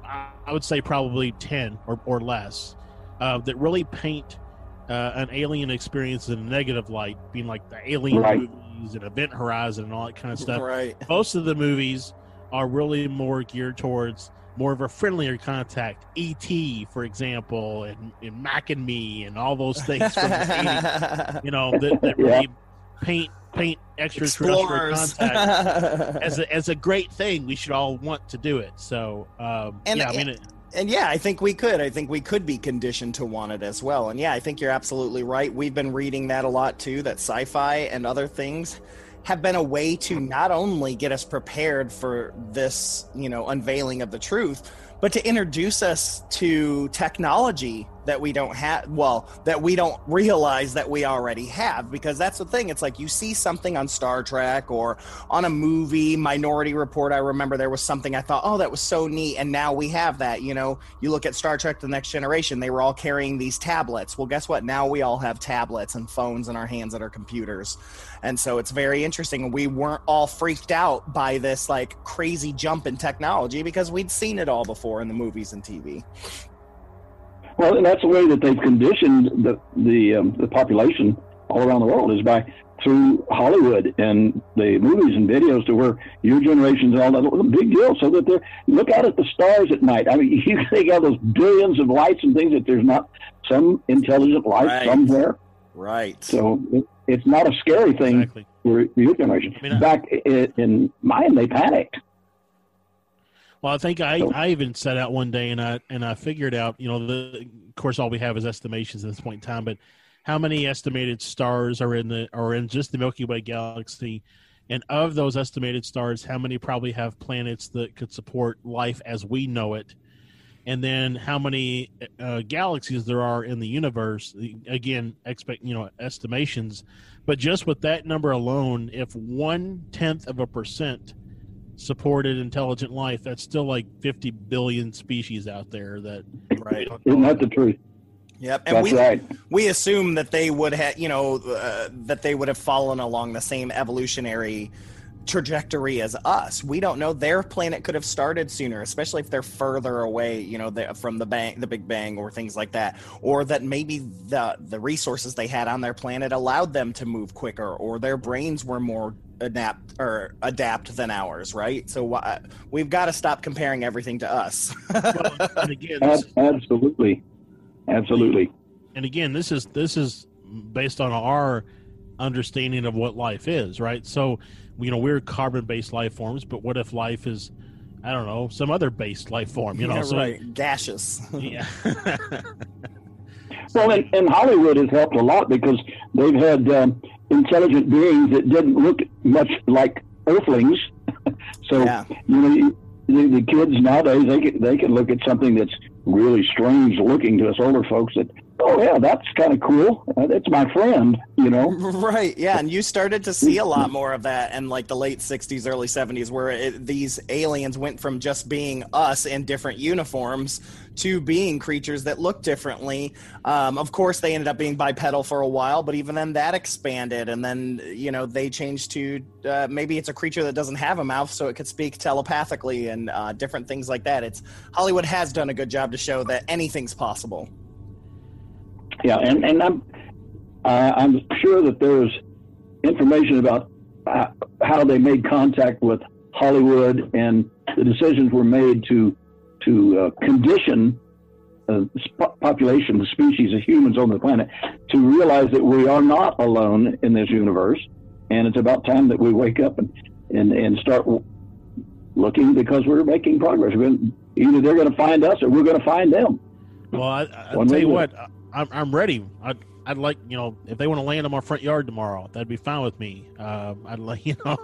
I would say probably 10 or, or less uh, that really paint uh, an alien experience in a negative light, being like the alien right. movies and Event Horizon and all that kind of stuff. Right. Most of the movies are really more geared towards more of a friendlier contact. E.T., for example, and, and Mac and Me, and all those things from the 80s, (laughs) you know, that, that really yeah. paint paint extraterrestrial contact as a, (laughs) as a great thing. We should all want to do it. So, um, and, yeah, I mean, it, and yeah, I think we could. I think we could be conditioned to want it as well. And yeah, I think you're absolutely right. We've been reading that a lot too, that sci fi and other things have been a way to not only get us prepared for this, you know, unveiling of the truth, but to introduce us to technology that we don't have well that we don't realize that we already have because that's the thing. It's like you see something on star trek or on a movie minority report i remember there was something i thought oh that was so neat and now we have that you know? You look at star trek the next generation they were all carrying these tablets. Well guess what? Now we all have tablets and phones in our hands and our computers. And so it's very interesting. We weren't all freaked out by this like crazy jump in technology because we'd seen it all before in the movies and tv well, and that's the way that they've conditioned the the um, the population all around the world is by through Hollywood and the movies and videos to where your generations and all that was a big deal. So that they're look out at the stars at night. I mean, (laughs) you think of those billions of lights and things that there's not some intelligent life Right. somewhere. Right. So it, it's not a scary thing Exactly. for your generation. I mean, Back i- in mine, they panicked. Well, I think I, I even set out one day and I and I figured out, you know, the of course all we have is estimations at this point in time, but how many estimated stars are in the are in just the Milky Way galaxy, and of those estimated stars, how many probably have planets that could support life as we know it, and then how many uh, galaxies there are in the universe? Again, expect you know estimations, but just with that number alone, if one tenth of a percent supported intelligent life, that's still like 50 billion species out there that Right. (laughs) Isn't that the truth? Yep. And That's we right. we assume that they would have, you know, uh, that they would have fallen along the same evolutionary trajectory as us. We don't know. Their planet could have started sooner, especially if they're further away, you know, the, from the bang, the Big Bang, or things like that, or that maybe the the resources they had on their planet allowed them to move quicker, or their brains were more adapt or adapt than ours, right? So uh, we've got to stop comparing everything to us. well, and (laughs) again Ab- this, absolutely, absolutely. and again this is this is based on our understanding of what life is right so you know we're carbon based life forms but what if life is i don't know some other based life form you (laughs) know Yeah, so right, gaseous. yeah (laughs) (laughs) Well, and, and Hollywood has helped a lot because they've had um, intelligent beings that didn't look much like Earthlings. so Yeah. you know, the, the kids nowadays they can, they can look at something that's really strange looking to us older folks. That oh yeah, that's kind of cool. It's my friend. You know. (laughs) Right, yeah, and you started to see a lot (laughs) more of that in like the late '60s, early '70s, where it, these aliens went from just being us in different uniforms to being creatures that look differently. Um, of course, they ended up being bipedal for a while, but even then, that expanded, and then you know they changed to uh, maybe it's a creature that doesn't have a mouth, so it could speak telepathically and uh, different things like that. It's Hollywood has done a good job to show that anything's possible. Yeah, and and I'm uh, I'm sure that there's information about uh, how they made contact with Hollywood and the decisions were made to to uh, condition uh, population, the species of humans on the planet, to realize that we are not alone in this universe, and it's about time that we wake up and and and start looking because we're making progress. We're gonna, either they're going to find us or we're going to find them. well I, i'll tell you what I- I'm, I'm ready I'd, I'd like you know if they want to land in my front yard tomorrow that'd be fine with me um, i'd like (laughs) you know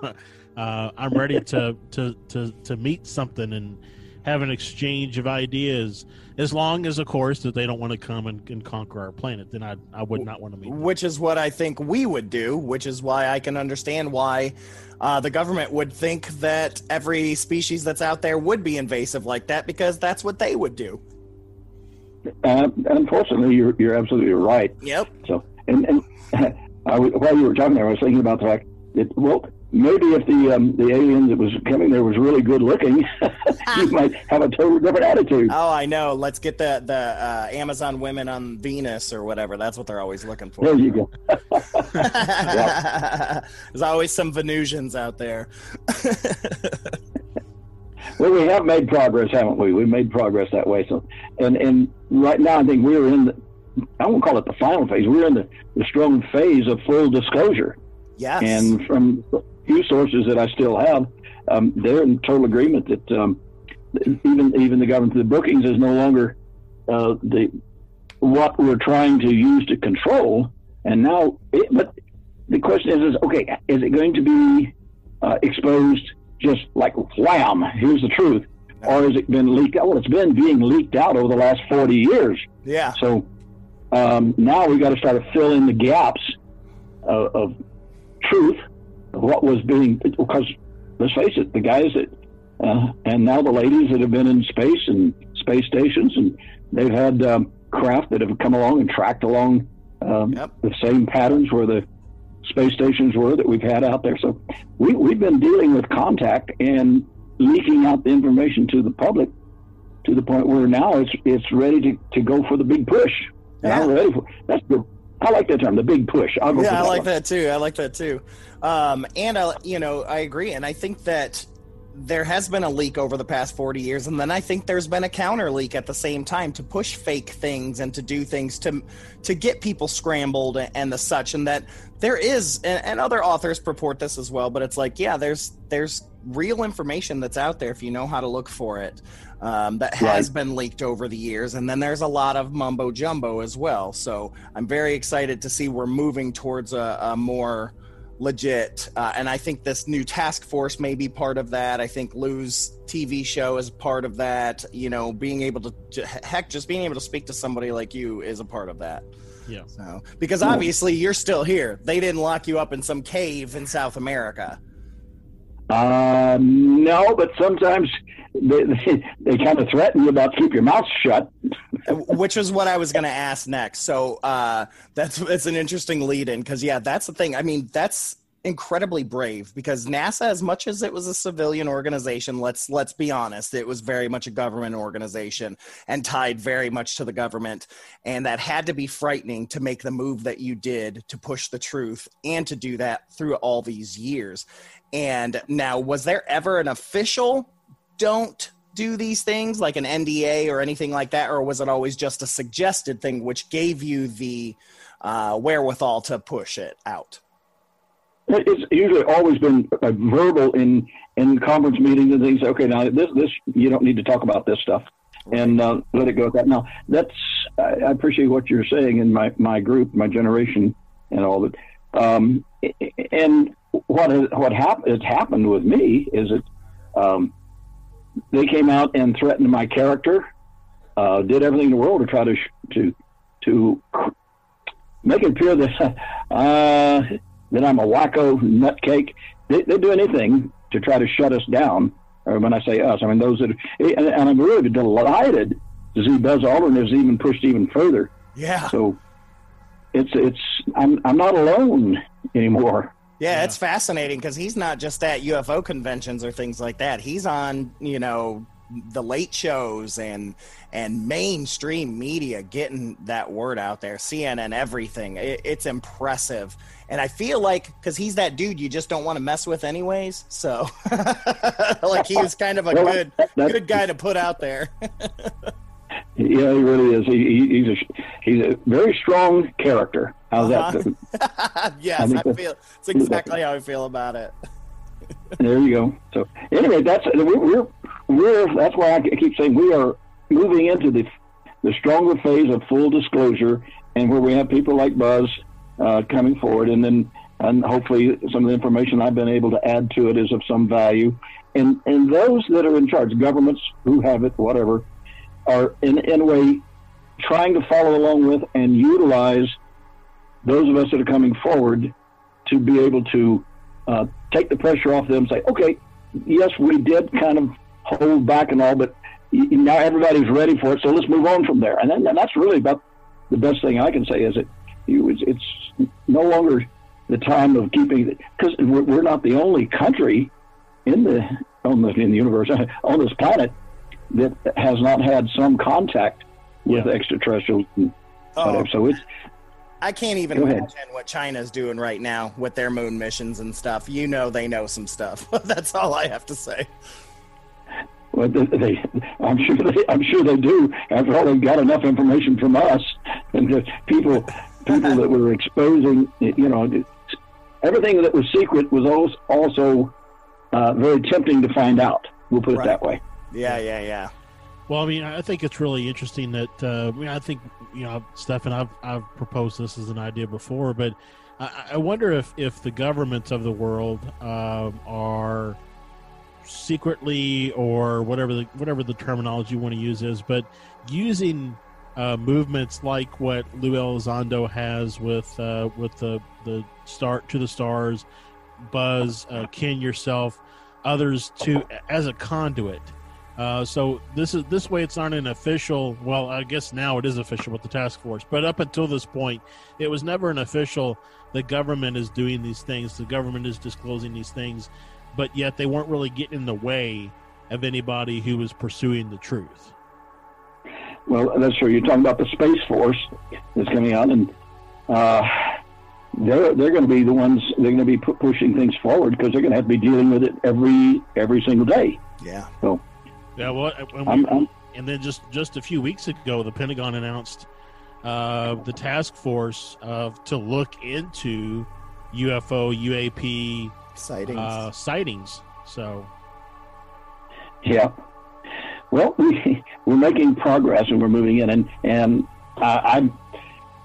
uh, i'm ready to, to to to meet something and have an exchange of ideas as long as of course that they don't want to come and, and conquer our planet then i i would not want to meet them. which is what I think we would do, which is why I can understand why uh, the government would think that every species that's out there would be invasive like that, because that's what they would do. Uh, unfortunately, you're you're absolutely right. Yep. So, and, and (laughs) I, while you were talking there, I was thinking about the fact that well, maybe if the um, the alien that was coming there was really good looking, (laughs) you might have a totally different attitude. Oh, I know. Let's get the the uh, Amazon women on Venus or whatever. That's what they're always looking for. There you go. (laughs) There's always some Venusians out there. Well, we have made progress, haven't we? We've made progress that way. So, and and right now, I think we're in the I won't call it the final phase. We're in the, the strong phase of full disclosure. yes. And from a few sources that I still have, um, they're in total agreement that um, even even the government, the Brookings is no longer uh, the what we're trying to use to control. And now, it, but the question is, is okay, is it going to be uh, exposed just like wham? Here's the truth, or has it been leaked out? Well, it's been being leaked out over the last 40 years. yeah. So um, now we got to start to fill in the gaps of, of truth, of what was being, because let's face it, the guys that, uh, and now the ladies that have been in space and space stations, and they've had um, craft that have come along and tracked along um, Yep. the same patterns where the space stations were that we've had out there. So we, we've been dealing with contact and leaking out the information to the public to the point where now it's it's ready to, to go for the big push. And I'm Yeah. ready for that's the I like that term, the big push. I'll go yeah, I like one. that too. I like that too. Um, and I, you know, I agree. And I think that there has been a leak over the past 40 years and then i think there's been a counter leak at the same time to push fake things and to do things to to get people scrambled and the such and that there is and, and other authors purport this as well but it's like yeah there's there's real information that's out there if you know how to look for it um, that has Right. been leaked over the years and then there's a lot of mumbo jumbo as well so i'm very excited to see we're moving towards a, a more legit uh, and i think this new task force may be part of that. I think lou's tv show is part of that. You know being able to, to heck just being able to speak to somebody like you is a part of that. Yeah. so because obviously you're still here. They didn't lock you up in some cave in south america Uh, no, but sometimes they, (laughs) they, they kind of threaten you about keep your mouth shut. (laughs) which is what I was going to ask next. So uh, that's that's an interesting lead in because yeah, that's the thing. I mean, that's incredibly brave because NASA, as much as it was a civilian organization, let's let's be honest, it was very much a government organization and tied very much to the government, and that had to be frightening to make the move that you did to push the truth and to do that through all these years. And now, was there ever an official don't do these things like an NDA or anything like that, or was it always just a suggested thing which gave you the uh, wherewithal to push it out? It's usually always been verbal in in conference meetings and things. Okay, now this this you don't need to talk about this stuff, and uh, let it go at that. Now that's I I appreciate what you're saying in my my group, my generation, and all that. Um, and what has, what hap- has happened with me is that um, they came out and threatened my character, uh, did everything in the world to try to sh- to to make it appear that (laughs) uh, that I'm a wacko nutcake. They, they do anything to try to shut us down. Or when I say us, I mean those that. And, and I'm really delighted to see Buzz Aldrin has even pushed even further. Yeah. So it's it's I'm I'm not alone anymore. Yeah, it's fascinating because he's not just at UFO conventions or things like that. He's on, you know, the late shows and and mainstream media getting that word out there. CNN, everything. It, it's impressive, and I feel like because he's that dude you just don't want to mess with anyways. So, (laughs) like he was kind of a good good guy to put out there. (laughs) Yeah, he really is. He, he, he's a he's a very strong character. How's that? (laughs) yes, I I, feel it's exactly how I feel about it. (laughs) There you go. So anyway, that's we're, we're we're that's why I keep saying we are moving into the the stronger phase of full disclosure, and where we have people like Buzz uh, coming forward, and then and hopefully some of the information I've been able to add to it is of some value, and and those that are in charge, governments who have it, whatever, are in in a way trying to follow along with and utilize those of us that are coming forward to be able to uh, take the pressure off them. Say, okay, yes, we did kind of hold back and all, but now everybody's ready for it. So let's move on from there. And, then, and that's really about the best thing I can say is you, it's, it's no longer the time of keeping because we're, we're not the only country in the on the in the universe (laughs) on this planet that has not had some contact with extraterrestrials. Oh. So it's I can't even Go ahead. imagine what China's doing right now with their moon missions and stuff. You know, they know some stuff. (laughs) That's all I have to say. Well, they, they, I'm sure they, I'm sure they do. After all, they've got enough information from us, and the people, people that were exposing, you know, everything that was secret was als- also uh, very tempting to find out. We'll put it Right. that way. Yeah, yeah, yeah. Well, I mean, I think it's really interesting that uh, I mean, I think you know, Stefan, I've I've proposed this as an idea before, but I, I wonder if if the governments of the world um, are secretly or whatever the whatever the terminology you want to use is, but using uh, movements like what Lou Elizondo has with uh, with the the start to the stars, Buzz, uh, Ken yourself, others to as a conduit. Uh, so this is this way. It's not an official. Well, I guess now it is official with the task force. But up until this point, it was never an official. The government is doing these things. The government is disclosing these things, but yet they weren't really getting in the way of anybody who was pursuing the truth. Well, that's true. You're talking about the Space Force that's coming out, and uh, they're they're going to be the ones they're going to be pu- pushing things forward because they're going to have to be dealing with it every every single day. Yeah. So Yeah, well, and, we, I'm, I'm and then just just a few weeks ago, the Pentagon announced uh, the task force uh, to look into UFO UAP Sightings. uh, sightings. So Yeah. Well, we, (laughs) we're making progress and we're moving in, and and uh, I'm.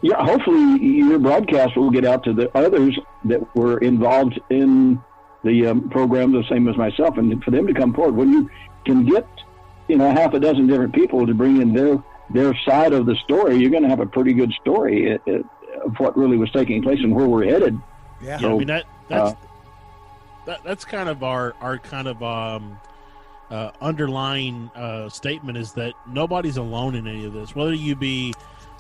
Yeah, hopefully your broadcast will get out to the others that were involved in the um, program, the same as myself, and for them to come forward. When you can get, you know, half a dozen different people to bring in their their side of the story, you're going to have a pretty good story uh, uh, of what really was taking place and where we're headed. yeah. yeah, I mean that that's uh, that, that's kind of our our kind of um, uh, underlying uh, statement is that nobody's alone in any of this. Whether you be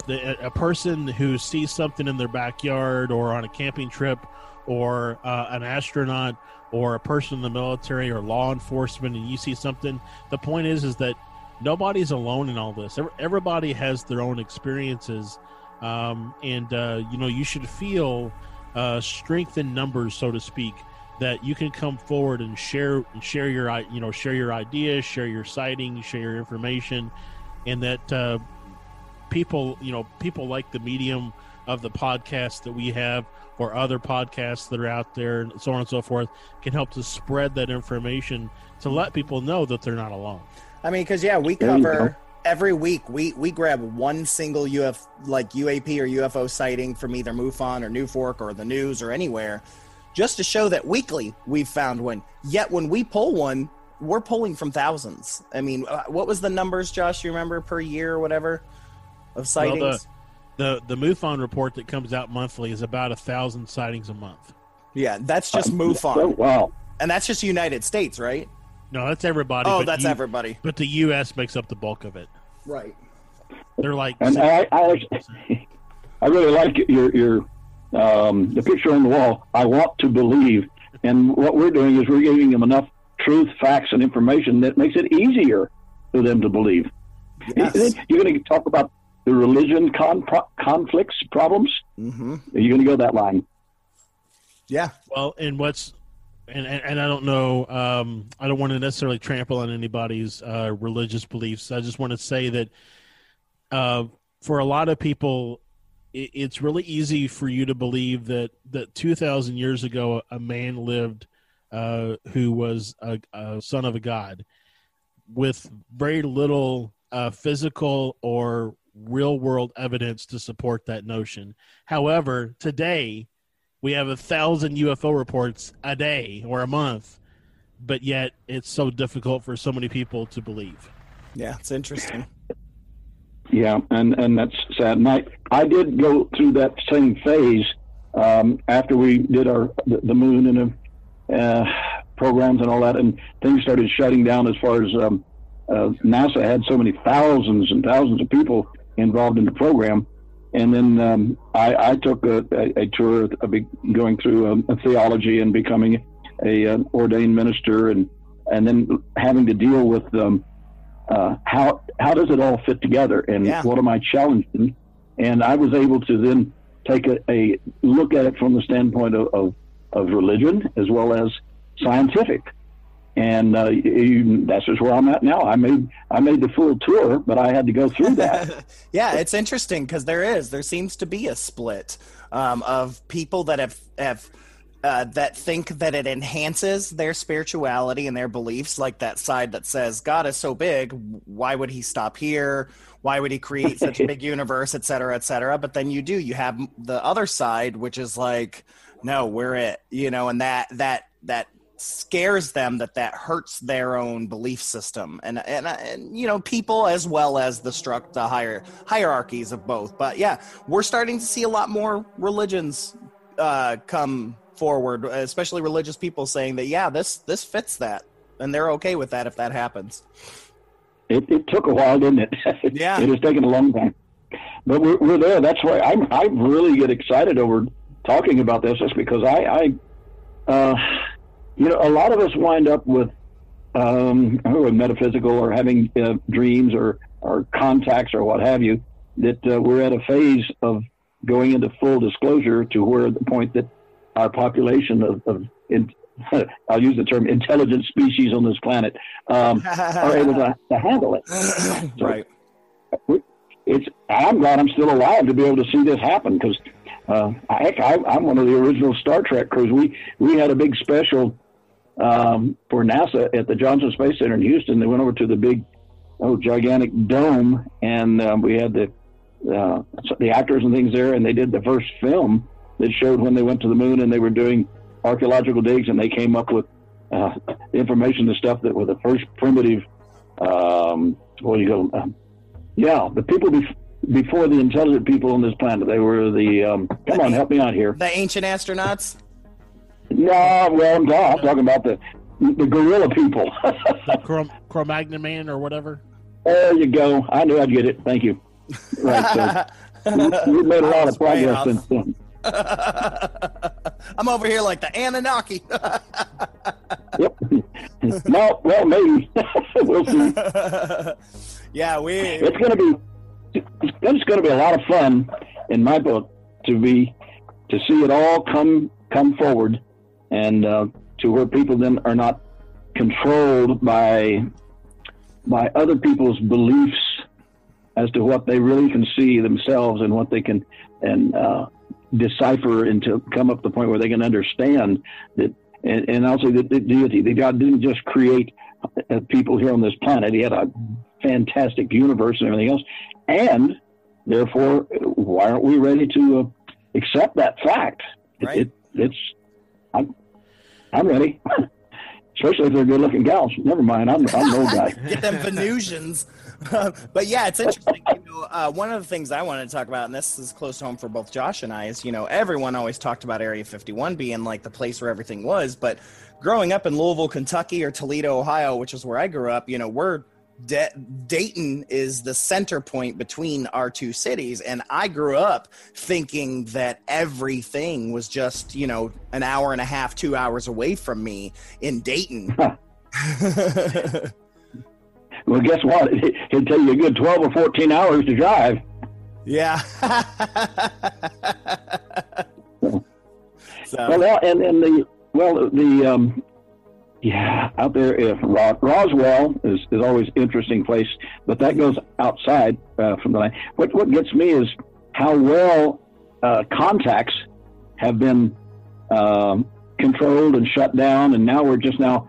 the, a- a person who sees something in their backyard or on a camping trip, or uh, an astronaut, or a person in the military or law enforcement, and you see something. The point is, is that nobody's alone in all this. Everybody has their own experiences, um, and uh, you know you should feel uh, strength in numbers, so to speak, that you can come forward and share share your you know share your ideas, share your sightings, share your information, and that uh, people you know people like the medium of the podcasts that we have or other podcasts that are out there and so on and so forth can help to spread that information to let people know that they're not alone. I mean, because yeah, we cover every week. We we grab one single UF like UAP or UFO sighting from either MUFON or NUFORC or the news or anywhere, just to show that weekly we've found one. Yet when we pull one, we're pulling from thousands. I mean, uh, what was the numbers, Josh? You remember per year or whatever of sightings? Well, the the the MUFON report that comes out monthly is about a thousand sightings a month. yeah, that's just Oh, MUFON, wow. and that's just United States, right? No, that's everybody. Oh, but that's you- everybody. But the U.S. makes up the bulk of it. Right. They're like, And I, I, I really like your your um, the picture on the wall. I want to believe, and what we're doing is we're giving them enough truth, facts, and information that makes it easier for them to believe. Yes. You're going to talk about the religion con- pro- conflicts problems. Mm-hmm. Are you going to go that line? Yeah. Well, and what's and, and, and I don't know. Um, I don't want to necessarily trample on anybody's uh, religious beliefs. I just want to say that uh, for a lot of people, it, it's really easy for you to believe that that two thousand years ago a man lived uh, who was a, a son of a god with very little uh, physical or real world evidence to support that notion. However, today we have a thousand UFO reports a day or a month, but yet it's so difficult for so many people to believe. Yeah, it's interesting. Yeah, and and that's sad. And I, I did go through that same phase um, after we did our the, the moon and the uh, programs and all that, and things started shutting down as far as um, uh, NASA had so many thousands and thousands of people involved in the program. And then um, I, I took a, a, a tour of going through um, a, theology and becoming a an ordained minister, and and then having to deal with um, uh, how how does it all fit together and Yeah. what am I challenged in? And I was able to then take a, a look at it from the standpoint of, of, of religion as well as scientific. And uh, you, that's just where I'm at now. I made I made the full tour, but I had to go through that. (laughs) yeah, it's interesting because there is there seems to be a split um, of people that have have uh, that think that it enhances their spirituality and their beliefs, like that side that says God is so big, why would He stop here? Why would He create such a (laughs) big universe, et cetera, et cetera? But then you do you have the other side, which is like, no, we're it, you know, and that that that scares them that that hurts their own belief system and and, and you know people as well as the struck the higher hierarchies of both but yeah we're starting to see a lot more religions uh come forward especially religious people saying that yeah this this fits that and they're okay with that if that happens It, it took a while, didn't it? (laughs) Yeah. it has taken a long time, but we're, we're there. That's why I'm I really get excited over talking about this, just because I, I uh, you know, a lot of us wind up with um, (laughs) metaphysical or having uh, dreams or or contacts or what have you. That uh, we're at a phase of going into full disclosure to where the point that our population of, of in, (laughs) I'll use the term intelligent species on this planet um, (laughs) are able to, to handle it. (clears throat) So right. It's I'm glad I'm still alive to be able to see this happen because uh, heck, I, I'm one of the original Star Trek crews. We we had a big special um, for NASA at the Johnson Space Center in Houston. They went over to the big, oh, gigantic dome, and um, we had the uh, the actors and things there, and they did the first film that showed when they went to the moon and they were doing archaeological digs, and they came up with uh, information, the stuff that were the first primitive. Um, what do you go? Um, yeah, the people bef- before the intelligent people on this planet. They were the. Um, come on, help me out here. The ancient astronauts. No, well, no, I'm talking about the the gorilla people. (laughs) The Cro- Cro-Magnon man or whatever. there you go. I knew I'd get it. Thank you. Right, so we- we've made a (laughs) lot of progress off. since then. (laughs) I'm over here like the Anunnaki. Yep. no, well, maybe we'll see. yeah, we. It's going to be it's going to be a lot of fun in my book to be to see it all come come forward and uh, to where people then are not controlled by by other people's beliefs as to what they really can see themselves and what they can and uh, decipher and to come up to the point where they can understand that and, and also the, the deity that God didn't just create uh, people here on this planet. He had a fantastic universe and everything else. And therefore why aren't we ready to uh, accept that fact? It- it, it's I'm, I'm ready (laughs) especially if they're good looking gals never mind I'm, I'm an old guy (laughs) get them Venusians. (laughs) but yeah, it's interesting. You know, uh, one of the things I wanted to talk about, and this is close to home for both Josh and I, is you know everyone always talked about Area 51 being like the place where everything was, but growing up in Louisville, Kentucky, or Toledo, Ohio, which is where I grew up, you know, we're Da- Dayton is the center point between our two cities, and I grew up thinking that everything was just you know an hour and a half, two hours away from me in Dayton. (laughs) well guess what (laughs) it'll take you a good 12 or 14 hours to drive Yeah. Well, (laughs) so, well, and and the well the um, yeah out there if Ro- Roswell is is always interesting place, but that goes outside uh, from the line. What what gets me is how well uh, contacts have been um, controlled and shut down, and now we're just now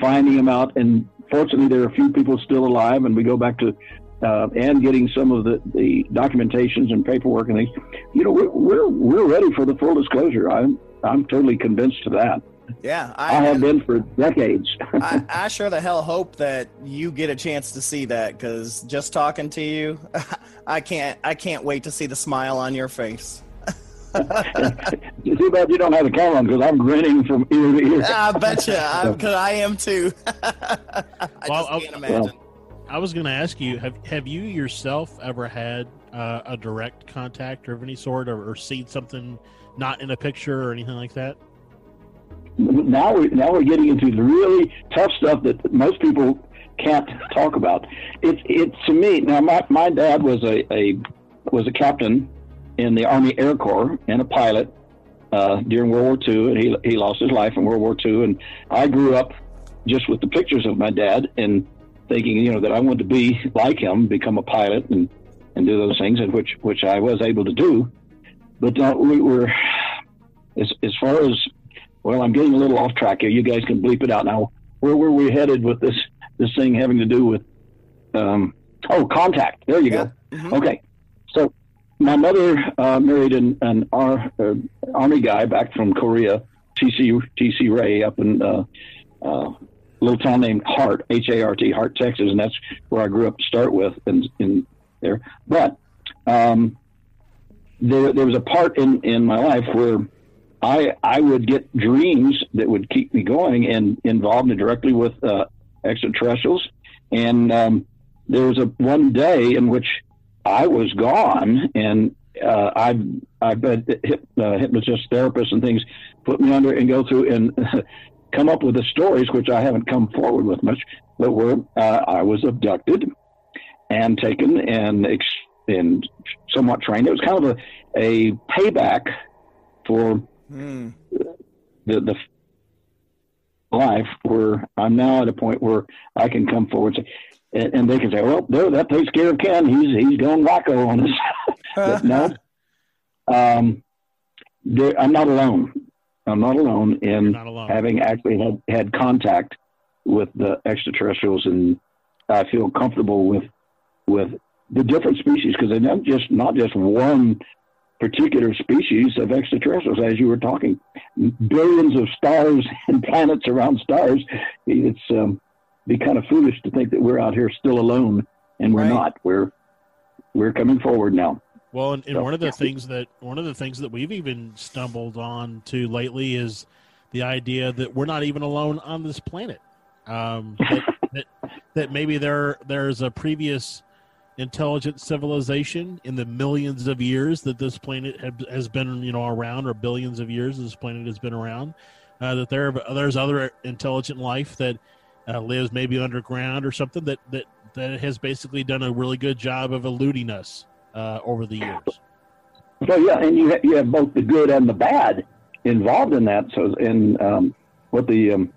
finding them out. And fortunately, there are a few people still alive, and we go back to. Uh, and getting some of the, the documentations and paperwork and things, you know, we're, we're we're ready for the full disclosure. I'm I'm totally convinced of that. Yeah, I have been for decades. (laughs) I, I sure the hell hope that you get a chance to see that because just talking to you, (laughs) I can't I can't wait to see the smile on your face. Too bad you don't have the camera on because I'm grinning from ear to ear. I bet you, (laughs) because I am too. I Well, just I'll- can't imagine. I was going to ask you have have you yourself ever had uh, a direct contact of any sort, or, or seen something not in a picture or anything like that? Now we're now we're getting into the really tough stuff that most people can't talk about. It's it to me now my, my dad was a, a was a captain in the Army Air Corps and a pilot uh, during World War II, and he he lost his life in World War II. And I grew up just with the pictures of my dad and thinking you know that I wanted to be like him, become a pilot and and do those things, and which which I was able to do. But uh, we were as as far as well, I'm getting a little off track here. You guys can bleep it out now. Where were we headed with this this thing having to do with um, oh contact? There you go. Mhm. Okay, so my mother uh, married an, an ar, uh, army guy back from Korea, TC TC Ray, up in uh, uh, a little town named Hart, H A R T, Hart, Texas, and that's where I grew up to start with, in, in there. But um, there there was a part in in my life where I I would get dreams that would keep me going and involved directly with uh, extraterrestrials. And um, there was a one day in which I was gone, and uh, I I've had hip, uh, hypnotist therapists and things put me under and go through and (laughs) come up with the stories, which I haven't come forward with much, but where uh, I was abducted and taken and ex- and somewhat trained. It was kind of a, a payback for Hmm. the the life where I'm now at a point where I can come forward and, say, and, and they can say, "Well, there, that takes care of Ken. He's he's going wacko on us." (laughs) no, um, I'm not alone. I'm not alone in not alone. having actually had, had contact with the extraterrestrials, and I feel comfortable with with the different species because they're not just not just one particular species of extraterrestrials, as you were talking, billions of stars (laughs) and planets around stars. It's um, be kind of foolish to think that we're out here still alone, and we're Right. not. We're we're coming forward now. Well, and, and So- one of the things that one of the things that we've even stumbled on to lately is the idea that we're not even alone on this planet. Um, that, (laughs) that that maybe there there's a previous intelligent civilization in the millions of years that this planet have, has been you know around, or billions of years this planet has been around. Uh, that there there's other intelligent life that uh, lives maybe underground or something that that that has basically done a really good job of eluding us uh, over the years. So yeah, and you ha- you have both the good and the bad involved in that. So in um, what the um,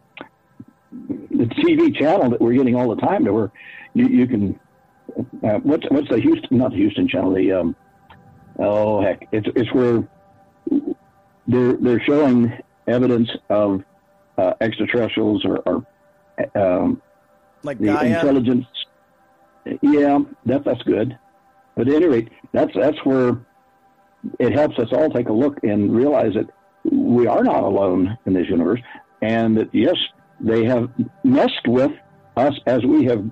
the TV channel that we're getting all the time, to where you, you can uh, what's what's the Houston not the Houston channel the um, oh heck it's it's where they're they're showing evidence of uh, extraterrestrials or, or um, Like the Gaia. intelligence. Yeah, that that's good. But at any rate, that's that's where it helps us all take a look and realize that we are not alone in this universe, and that yes, they have messed with us as we have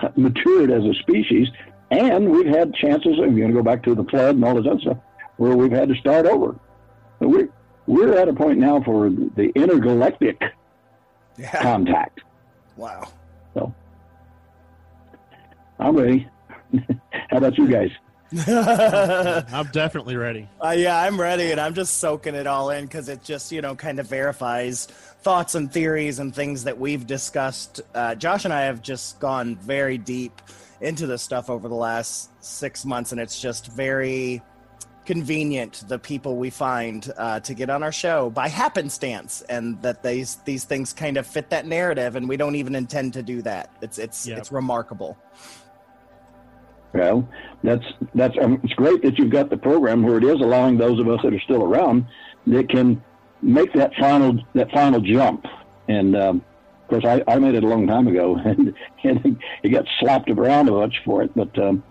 (laughs) matured as a species, and we've had chances. You're going to go back to the flood and all this other stuff, where we've had to start over. So we're we're at a point now for the intergalactic Yeah. contact. Wow. So I'm ready. (laughs) How about you guys? (laughs) I'm definitely ready. Uh, yeah, I'm ready, and I'm just soaking it all in because it just, you know, kind of verifies thoughts and theories and things that we've discussed. Uh, Josh and I have just gone very deep into this stuff over the last six months, and it's just very convenient the people we find uh, to get on our show by happenstance, and that these these things kind of fit that narrative, and we don't even intend to do that. It's it's Yeah. it's remarkable. Well, that's that's um, it's great that you've got the program where it is allowing those of us that are still around that can make that final that final jump. And um, of course, I, I made it a long time ago, (laughs) and, and it got slapped around a bunch for it. But um,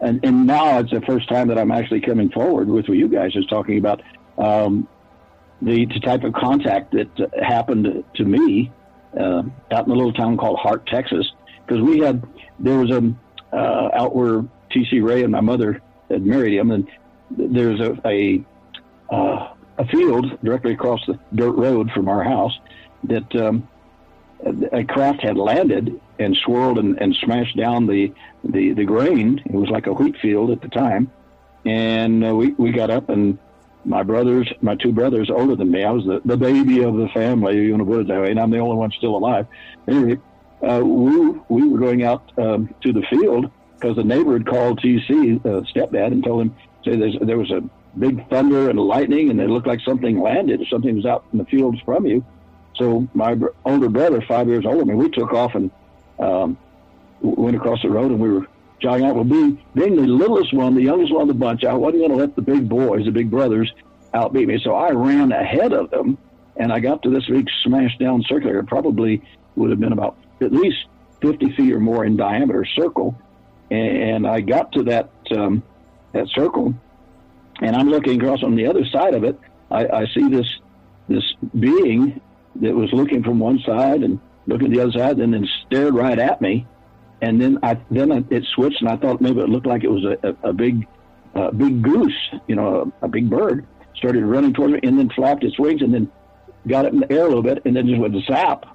and and now it's the first time that I'm actually coming forward with what you guys is talking about um, the, the type of contact that uh, happened to me uh, out in a little town called Hart, Texas, because we had there was a uh, out where T.C. Ray and my mother had married him, and there's a a, uh, a field directly across the dirt road from our house that um, a craft had landed and swirled and, and smashed down the, the the grain. It was like a wheat field at the time, and uh, we we got up and my brothers, my two brothers older than me, I was the, the baby of the family, you want to put it that way, and I'm the only one still alive. Anyway, uh, we, we were going out um, to the field because the neighbor had called TC, uh, stepdad, and told him say there was a big thunder and lightning, and it looked like something landed, something was out in the fields from you. So my br- older brother, five years older than me, we took off and um, went across the road, and we were jogging out. Well, being being the littlest one, the youngest one of the bunch, I wasn't going to let the big boys, the big brothers, outbeat me. So I ran ahead of them, and I got to this big smashed down circular. It probably would have been about at least 50 feet or more in diameter circle. And I got to that um, that circle, and I'm looking across on the other side of it. I, I see this this being that was looking from one side and looking at the other side, and then stared right at me. And then I then it switched, and I thought maybe it looked like it was a, a, a big uh, big goose, you know, a, a big bird. Started running towards me, and then flapped its wings, and then got it in the air a little bit, and then just went zap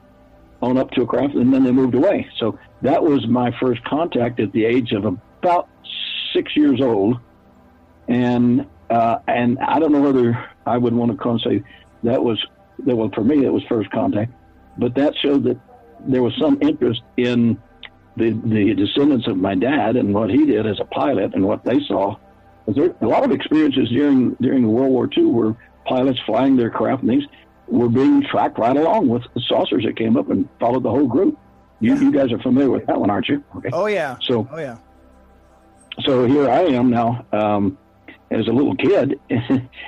on up to a craft, and then they moved away. So that was my first contact at the age of about six years old, and uh, and I don't know whether I would want to come say that was that well for me it was first contact, but that showed that there was some interest in the the descendants of my dad and what he did as a pilot and what they saw. There a lot of experiences during during World War II were pilots flying their craft and things were being tracked right along with the saucers that came up and followed the whole group. You, you guys are familiar with that one, aren't you? Okay. Oh yeah. So Oh yeah. so here I am now um, as a little kid, (laughs)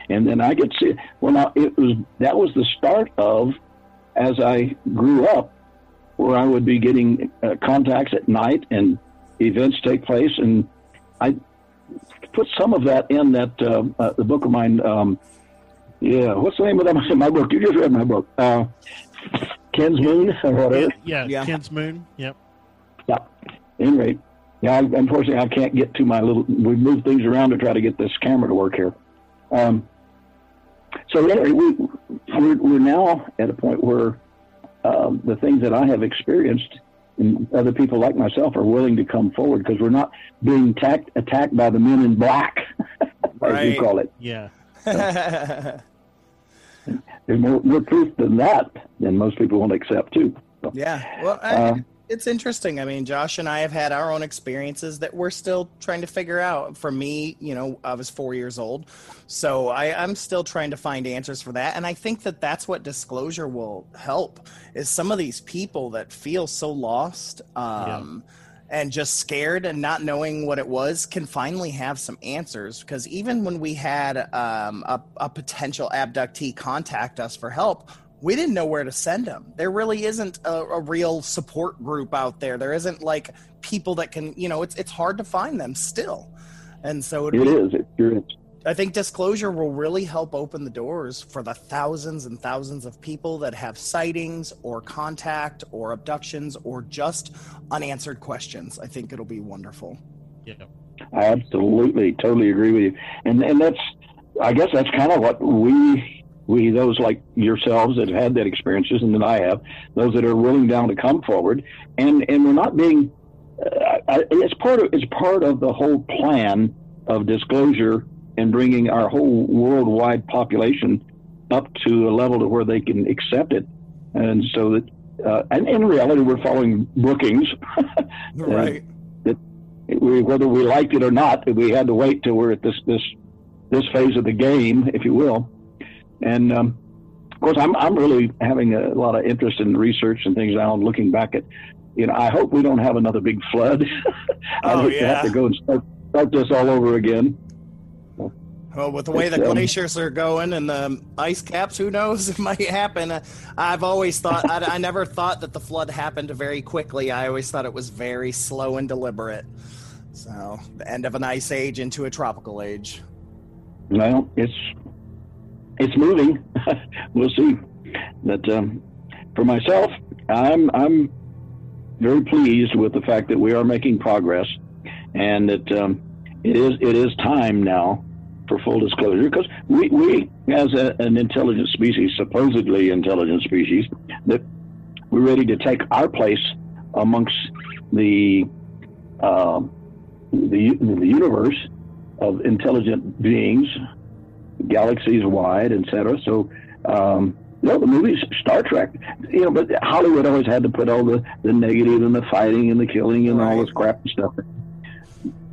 and then I get see. Well, now it was that was the start of as I grew up, where I would be getting uh, contacts at night and events take place, and I put some of that in that uh, uh, the book of mine. Um, yeah, what's the name of that? (laughs) My book. You just read my book. Uh, Ken's Moon or whatever. Yeah, Yeah. Ken's Moon. Yep. Yeah. Any rate, yeah. I, unfortunately, I can't get to my little. We moved things around to try to get this camera to work here. Um, so anyway, we we're, we're now at a point where um, the things that I have experienced and other people like myself are willing to come forward because we're not being attacked attacked by the men in black, (laughs) as Right. you call it. Yeah. (laughs) There's more, more truth than that than most people won't accept too. So, Yeah. Well, I, Uh, it's interesting. I mean, Josh and I have had our own experiences that we're still trying to figure out. For me, you know, I was four years old, so I, I'm still trying to find answers for that. And I think that that's what disclosure will help. Is some of these people that feel so lost. Um, And just scared and not knowing what it was can finally have some answers. Because even when we had um, a, a potential abductee contact us for help, we didn't know where to send them. There really isn't a, a real support group out there. There isn't like people that can, you know, it's it's hard to find them still. And so it is. It, you're, I think disclosure will really help open the doors for the thousands and thousands of people that have sightings or contact or abductions or just unanswered questions. I think it'll be wonderful. Yeah. I absolutely, totally agree with you. And and that's, I guess that's kind of what we we those like yourselves that have had that experiences, and that I have, those that are willing down to come forward, and and we're not being. Uh, I- it's part of it's part of the whole plan of disclosure and bringing our whole worldwide population up to a level to where they can accept it, and so that. Uh, and in reality, we're following Brookings. (laughs) Right. we, whether we liked it or not, we had to wait till we're at this this this phase of the game, if you will. And um, of course, I'm I'm really having a lot of interest in research and things now. And looking back at, you know, I hope we don't have another big flood. (laughs) I Oh, to have to go and start start this all over again. Well, with the way the um, glaciers are going and the ice caps, who knows? (laughs) It might happen. I've always thought, I, I never thought that the flood happened very quickly. I always thought it was very slow and deliberate. So, the end of an ice age into a tropical age. Well, it's it's moving. (laughs) we'll see. But um, for myself, I'm I'm very pleased with the fact that we are making progress, and that um, it is it is time now for full disclosure because we, we as a, an intelligent species, supposedly intelligent species, that we're ready to take our place amongst the um the the universe of intelligent beings, galaxies wide, etc. So, um, you know, the movies, Star Trek, you know, but Hollywood always had to put all the, the negative and the fighting and the killing and all this crap and stuff.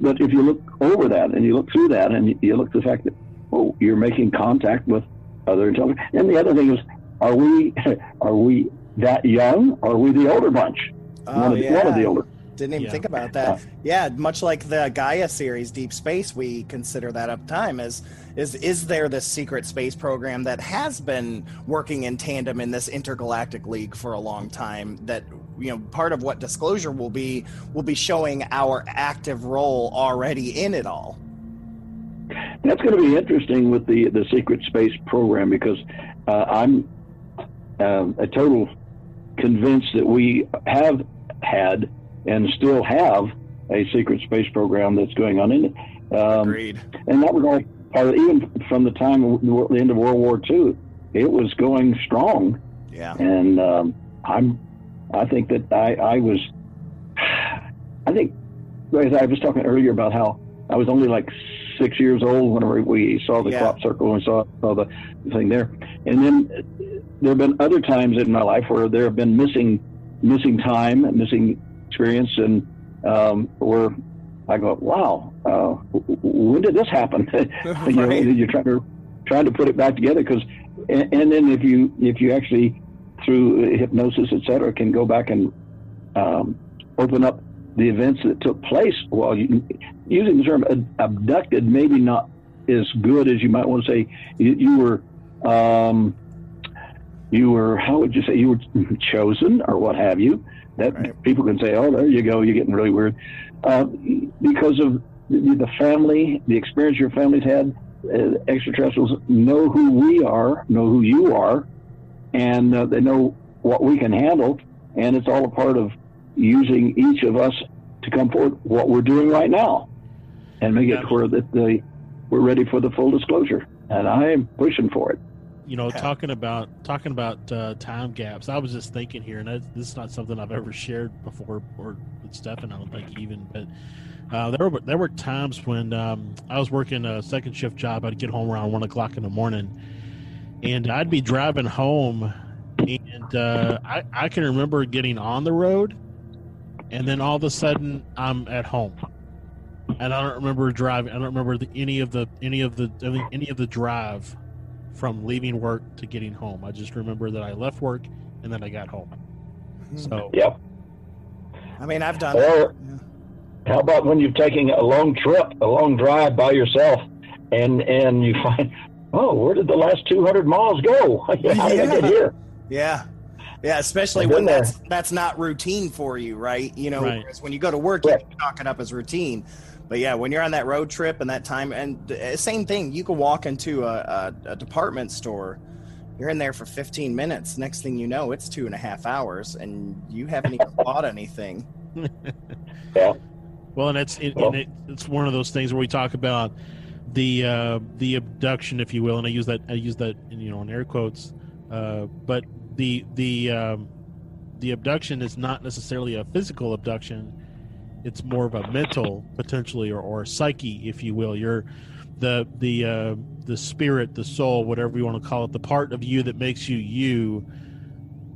But if you look over that and you look through that and you- you look at the fact that, oh, you're making contact with other intelligent. And the other thing is, are we (laughs) are we that young? Or are we the older bunch? Oh, one, of the, one of the older. Didn't even Yeah. think about that. Yeah, much like the Gaia series, Deep Space, we consider that up time as is is there this secret space program that has been working in tandem in this intergalactic league for a long time that you know part of what disclosure will be will be showing our active role already in it all. That's going to be interesting with the the secret space program because uh, I'm um a total convinced that we have had and still have a secret space program that's going on in it. Um, Agreed. and that was all part of even from the time of the the end of World War II. It was going strong, Yeah. and um, I'm I think that I I was I think as I was talking earlier about how I was only like six years old whenever we saw the Yeah. crop circle and saw, saw the thing there, and then there have been other times in my life where there have been missing missing time, missing experience, and um, we're I go, wow, uh, when did this happen? (laughs) you know, you're trying to trying to put it back together because, and, and, then if you if you actually through hypnosis, et cetera, can go back and um, open up the events that took place while you, using the term abducted, maybe not as good as you might want to say. You, you were, um, you were, how would you say, you were chosen or what have you. That right. people can say, oh, there you go, you're getting really weird, uh, because of the family, the experience your family's had. Uh, extraterrestrials know who we are, know who you are, and uh, they know what we can handle, and it's all a part of using each of us to come forward what we're doing right now and make it where that the we're ready for the full disclosure and i am pushing for it you know talking about talking about uh, time gaps i was just thinking here and this is not something i've ever shared before or with stefan i don't think even but uh, there were there were times when um, I was working a second shift job. I'd get home around one o'clock in the morning, and I'd be driving home, and uh, I I can remember getting on the road, and then all of a sudden I'm at home, and I don't remember driving. I don't remember the, any of the any of the any of the drive from leaving work to getting home. I just remember that I left work and then I got home. Hmm. So yep. I mean, I've done. Or, how about when you're taking a long trip, a long drive by yourself, and and you find, oh, where did the last 200 miles go? (laughs) How did I get here? Yeah. Yeah, especially when that's that's not routine for you, right? You know, right. when you go to work, you chalk it up as routine. But yeah, when you're on that road trip and that time, and uh, same thing, you can walk into a, a, a department store. You're in there for 15 minutes. Next thing you know, it's two and a half hours, and you haven't even (laughs) bought anything. yeah. Well, and it's it, well, and it, it's one of those things where we talk about the uh, the abduction, if you will, and I use that I use that you know in air quotes, uh, but the the um, the abduction is not necessarily a physical abduction it's more of a mental potentially or, or psyche if you will. You're the the uh, the spirit the soul whatever you want to call it the part of you that makes you you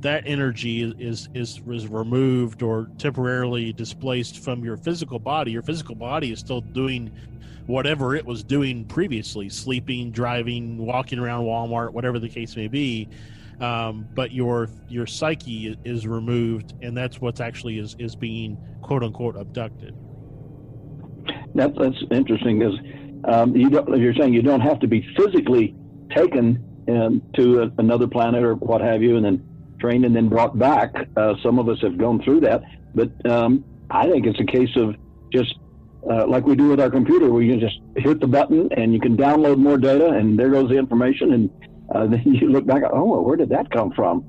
that energy is is is removed or temporarily displaced from your physical body. Your physical body is still doing whatever it was doing previously sleeping driving walking around walmart whatever the case may be um, but your your psyche is removed, and that's what's actually is is being quote unquote abducted. That, that's interesting because um, you you're saying you don't have to be physically taken um, to a, another planet or what have you, and then trained and then brought back. Uh, some of us have gone through that, but um, I think it's a case of just uh, like we do with our computer, where you just hit the button and you can download more data, and there goes the information, and uh, (laughs) then you look back, oh, where did that come from?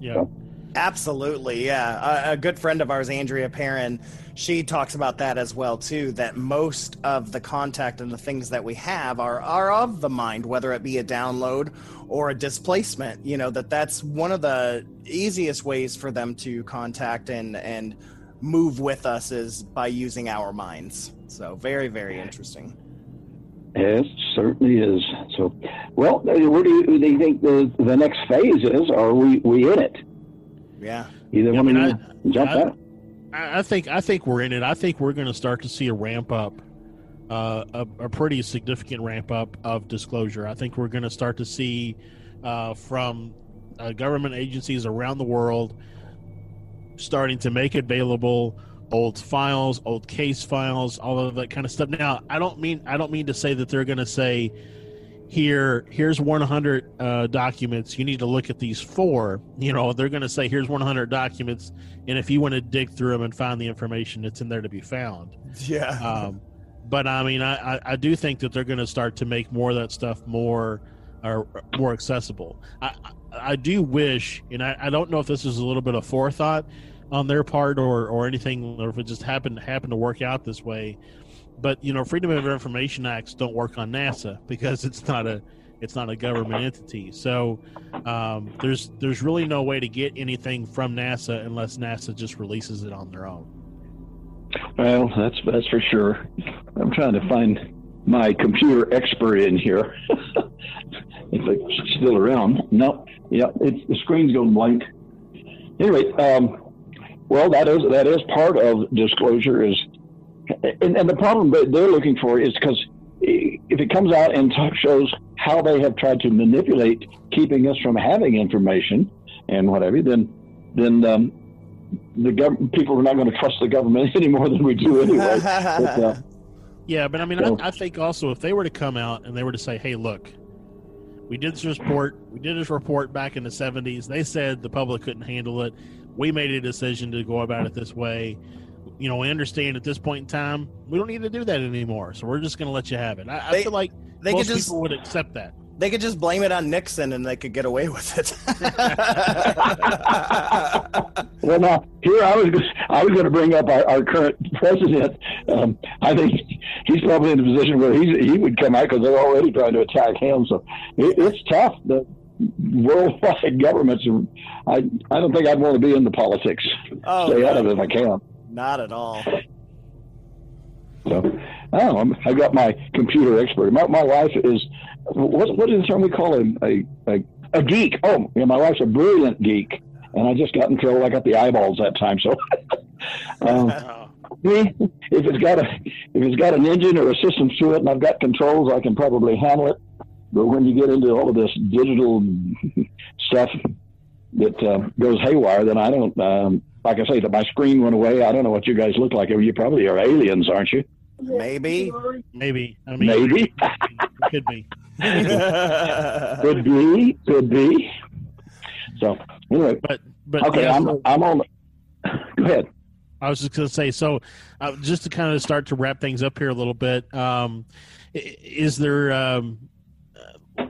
Yeah. So, Absolutely, yeah. A, a, good friend of ours, Andrea Perron, she talks about that as well too. That most of the contact and the things that we have are are of the mind, whether it be a download or a displacement. You know that that's one of the easiest ways for them to contact and and move with us is by using our minds. So very very interesting. It certainly is. So, well, where do you, do you think the the next phase is? Are we we in it? Yeah. Either yeah, one I mean, jump I, I, I think I think we're in it. I think we're going to start to see a ramp up, uh, a, a, pretty significant ramp up of disclosure. I think we're going to start to see uh, from uh, government agencies around the world starting to make it available old files, old case files, all of that kind of stuff. Now, I don't mean I don't mean to say that they're going to say here here's 100 uh, documents. You need to look at these four. You know, they're going to say here's 100 documents, and if you want to dig through them and find the information, that's in there to be found. Yeah. Um, but I mean, I, I, I do think that they're going to start to make more of that stuff more or more accessible. I I do wish, and I, I don't know if this is a little bit of forethought on their part or or anything, or if it just happened happened to work out this way. But you know, Freedom of Information Acts don't work on NASA (laughs) because it's not a it's not a government entity. So um, there's there's really no way to get anything from NASA unless NASA just releases it on their own. Well, that's that's for sure. I'm trying to find my computer expert in here. (laughs) if it's still around. No, yeah, it's the screen's going blank. Anyway, um, Well, that is that is part of disclosure. Is and, and the problem that they're looking for is because if it comes out and shows how they have tried to manipulate keeping us from having information and whatever, then then um, the gov- people are not going to trust the government (laughs) any more than we do anyway. but, uh, Yeah, but I mean, So- I, I think also if they were to come out and they were to say, "Hey, look, we did this report. We did this report back in the '70s. They said the public couldn't handle it. We made a decision to go about it this way. You know, we understand at this point in time we don't need to do that anymore. So we're just going to let you have it. I, I feel like they could most just- people would accept that. They could just blame it on Nixon and they could get away with it. (laughs) Well, now here I was I was going to bring up our, our current president. Um, I think he's probably in a position where he's, he would come out because they're already trying to attack him. So it, it's tough. The worldwide (laughs) governments. Are, I I don't think I'd want to be in the politics. Oh, Stay out of it if I can. Not at all. So I don't know. I'm- I got my computer expert. My, my wife is what what is the term we call him a, a, a geek? Oh, yeah, my wife's a brilliant geek, and I just got in trouble. I got the eyeballs that time. So (laughs) um, (laughs) me, if it's got a if it's got an engine or a system to it, and I've got controls, I can probably handle it. But when you get into all of this digital (laughs) stuff that uh, goes haywire, then I don't. Um, like I say, that my screen went away. I don't know what you guys look like. You probably are aliens, aren't you? Maybe. Maybe. I mean, Maybe. could be. (laughs) could be, could be. So anyway, but but okay, yeah, I'm so- I'm on. Go ahead. I was just going to say, so uh, just to kind of start to wrap things up here a little bit, um, is there? Um,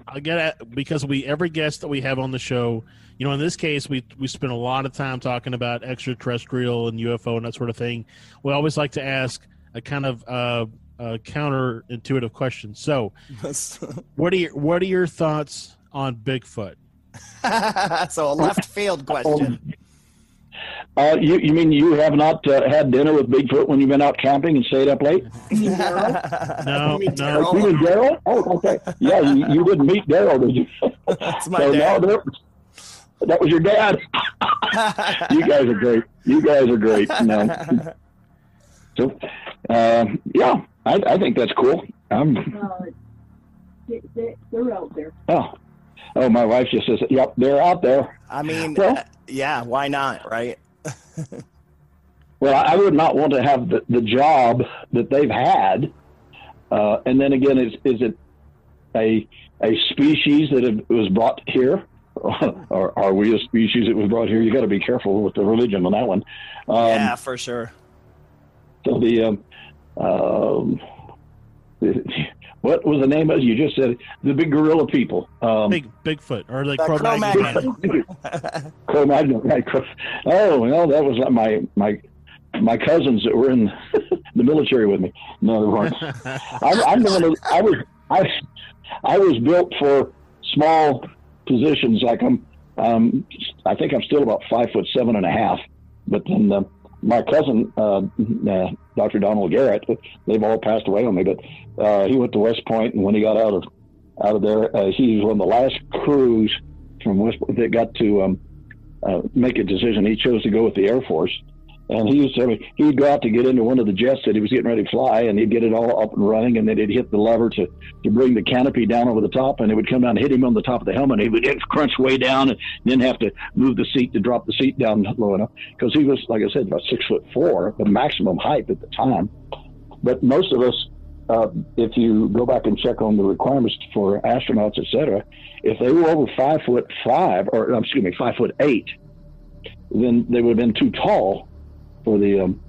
I get at, because we every guest that we have on the show, you know, in this case, we we spend a lot of time talking about extraterrestrial and UFO and that sort of thing. We always like to ask a kind of uh, uh, counterintuitive question. So, (laughs) what are your what are your thoughts on Bigfoot? (laughs) so a left field question. Uh, you you mean you have not uh, had dinner with Bigfoot when you've been out camping and stayed up late? (laughs) No, (laughs) You no. mean Daryl? Oh, okay. Yeah, you, you didn't meet Daryl, did you? (laughs) That's my So, dad. that, that was your dad. you guys are great. You guys are great. No. So, um, yeah, I, I think that's cool. Um, They're out there. oh, oh, my wife just says, "Yep, they're out there." I mean, Well- uh, yeah, why not, right? Well, I would not want to have the, the job that they've had. Uh, and then again, is is it a a species that have, was brought here, (laughs) or are we a species that was brought here? You got to be careful with the religion on that one. Um, yeah, for sure. So the um, um, what was the name of it? You just said the big gorilla people. Um, Big Bigfoot or like The Cro-Magnon. Cro-Magnon. (laughs) Cro-Magnon, right? Oh, well, that was like my my my cousins that were in (laughs) the military with me. No, they weren't. (laughs) I'm, I'm one of, I was I I was built for small positions. Like I'm, um, I think I'm still about five foot seven and a half. But then uh, my cousin, uh, uh, Dr. Donald Garrett, they've all passed away on me. But uh, he went to West Point, and when he got out of out of there, uh, he was one of the last crews from West Point that got to um, uh, make a decision. He chose to go with the Air Force. And he used to, he'd go out to get into one of the jets that he was getting ready to fly, and he'd get it all up and running, and then he'd hit the lever to, to bring the canopy down over the top, and it would come down and hit him on the top of the helmet. He would crunch way down, and then have to move the seat to drop the seat down low enough because he was, like I said, about six foot four, the maximum height at the time. But most of us, uh, if you go back and check on the requirements for astronauts, et cetera, if they were over five foot five, or um, excuse me, five foot eight, then they would have been too tall for the um,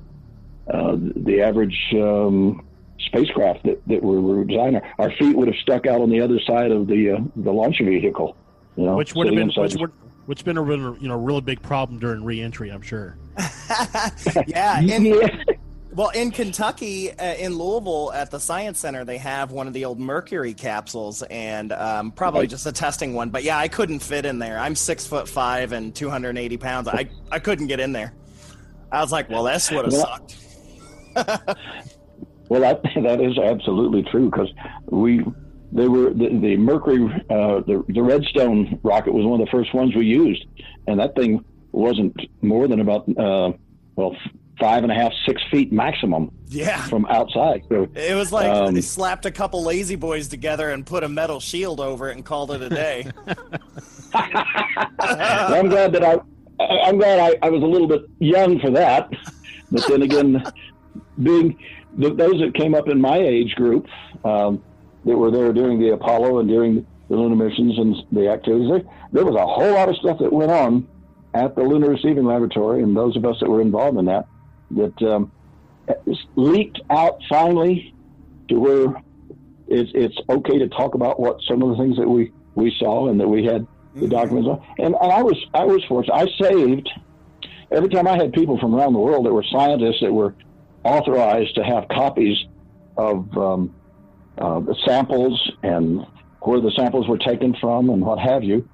uh, the average um, spacecraft that, that we were designing. Our feet would have stuck out on the other side of the uh, the launch vehicle. You know, which would have been which would which been a real, you know really big problem during reentry. I'm sure. (laughs) yeah, (laughs) in, well, in Kentucky, uh, in Louisville, at the Science Center, they have one of the old Mercury capsules, and um, probably Right. just a testing one. But yeah, I couldn't fit in there. I'm six foot five and 280 pounds. I I couldn't get in there. I was like, well, that's what have Well- sucked. (laughs) Well, that that is absolutely true because we they were the, the Mercury uh, the the Redstone rocket was one of the first ones we used, and that thing wasn't more than about uh, well, five and a half, six feet maximum Yeah. from outside. So It was like Um, they slapped a couple lazy boys together and put a metal shield over it and called it a day. (laughs) Well, I'm glad that I, I- I'm glad I, I was a little bit young for that. But then again, being th those that came up in my age group um, that were there during the Apollo and during the lunar missions and the activities, there, there was a whole lot of stuff that went on at the Lunar Receiving Laboratory, and those of us that were involved in that, that um, leaked out finally to where it's, it's okay to talk about what some of the things that we, we saw and that we had the documents. And, and I was I was fortunate. I saved every time I had people from around the world that were scientists that were authorized to have copies of um, uh, the samples and where the samples were taken from and what have you.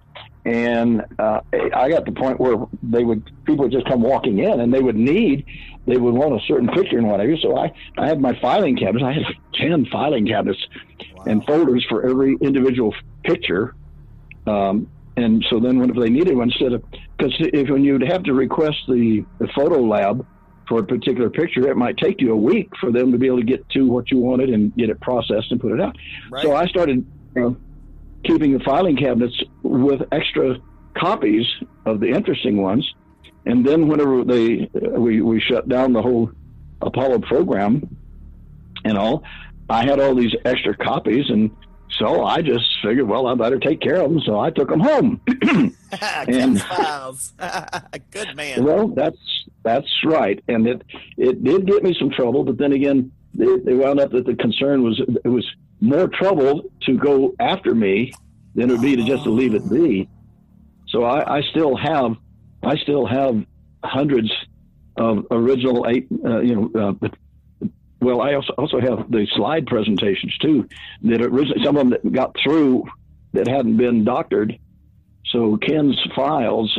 And uh, I got to the point where they would people would just come walking in and they would need they would want a certain picture and whatever. So I I had my filing cabinets. I had like ten filing cabinets and folders for every individual picture. Um, and so then whenever they needed one, instead of because if when you'd have to request the, the photo lab for a particular picture, it might take you a week for them to be able to get to what you wanted and get it processed and put it out. So I started uh, keeping the filing cabinets with extra copies of the interesting ones, and then whenever they we we shut down the whole Apollo program and all, I had all these extra copies and. So I just figured, well, I better take care of them. So I took them home. (clears throat) (laughs) Ken's files. (laughs) Good man. Well, that's that's right, and it it did get me some trouble. But then again, they, they wound up that the concern was it was more trouble to go after me than it would be to just to leave it be. So I, I still have I still have hundreds of original eight uh, you know. Uh, well, I also also have the slide presentations too. That originally some of them that got through that hadn't been doctored. So Ken's files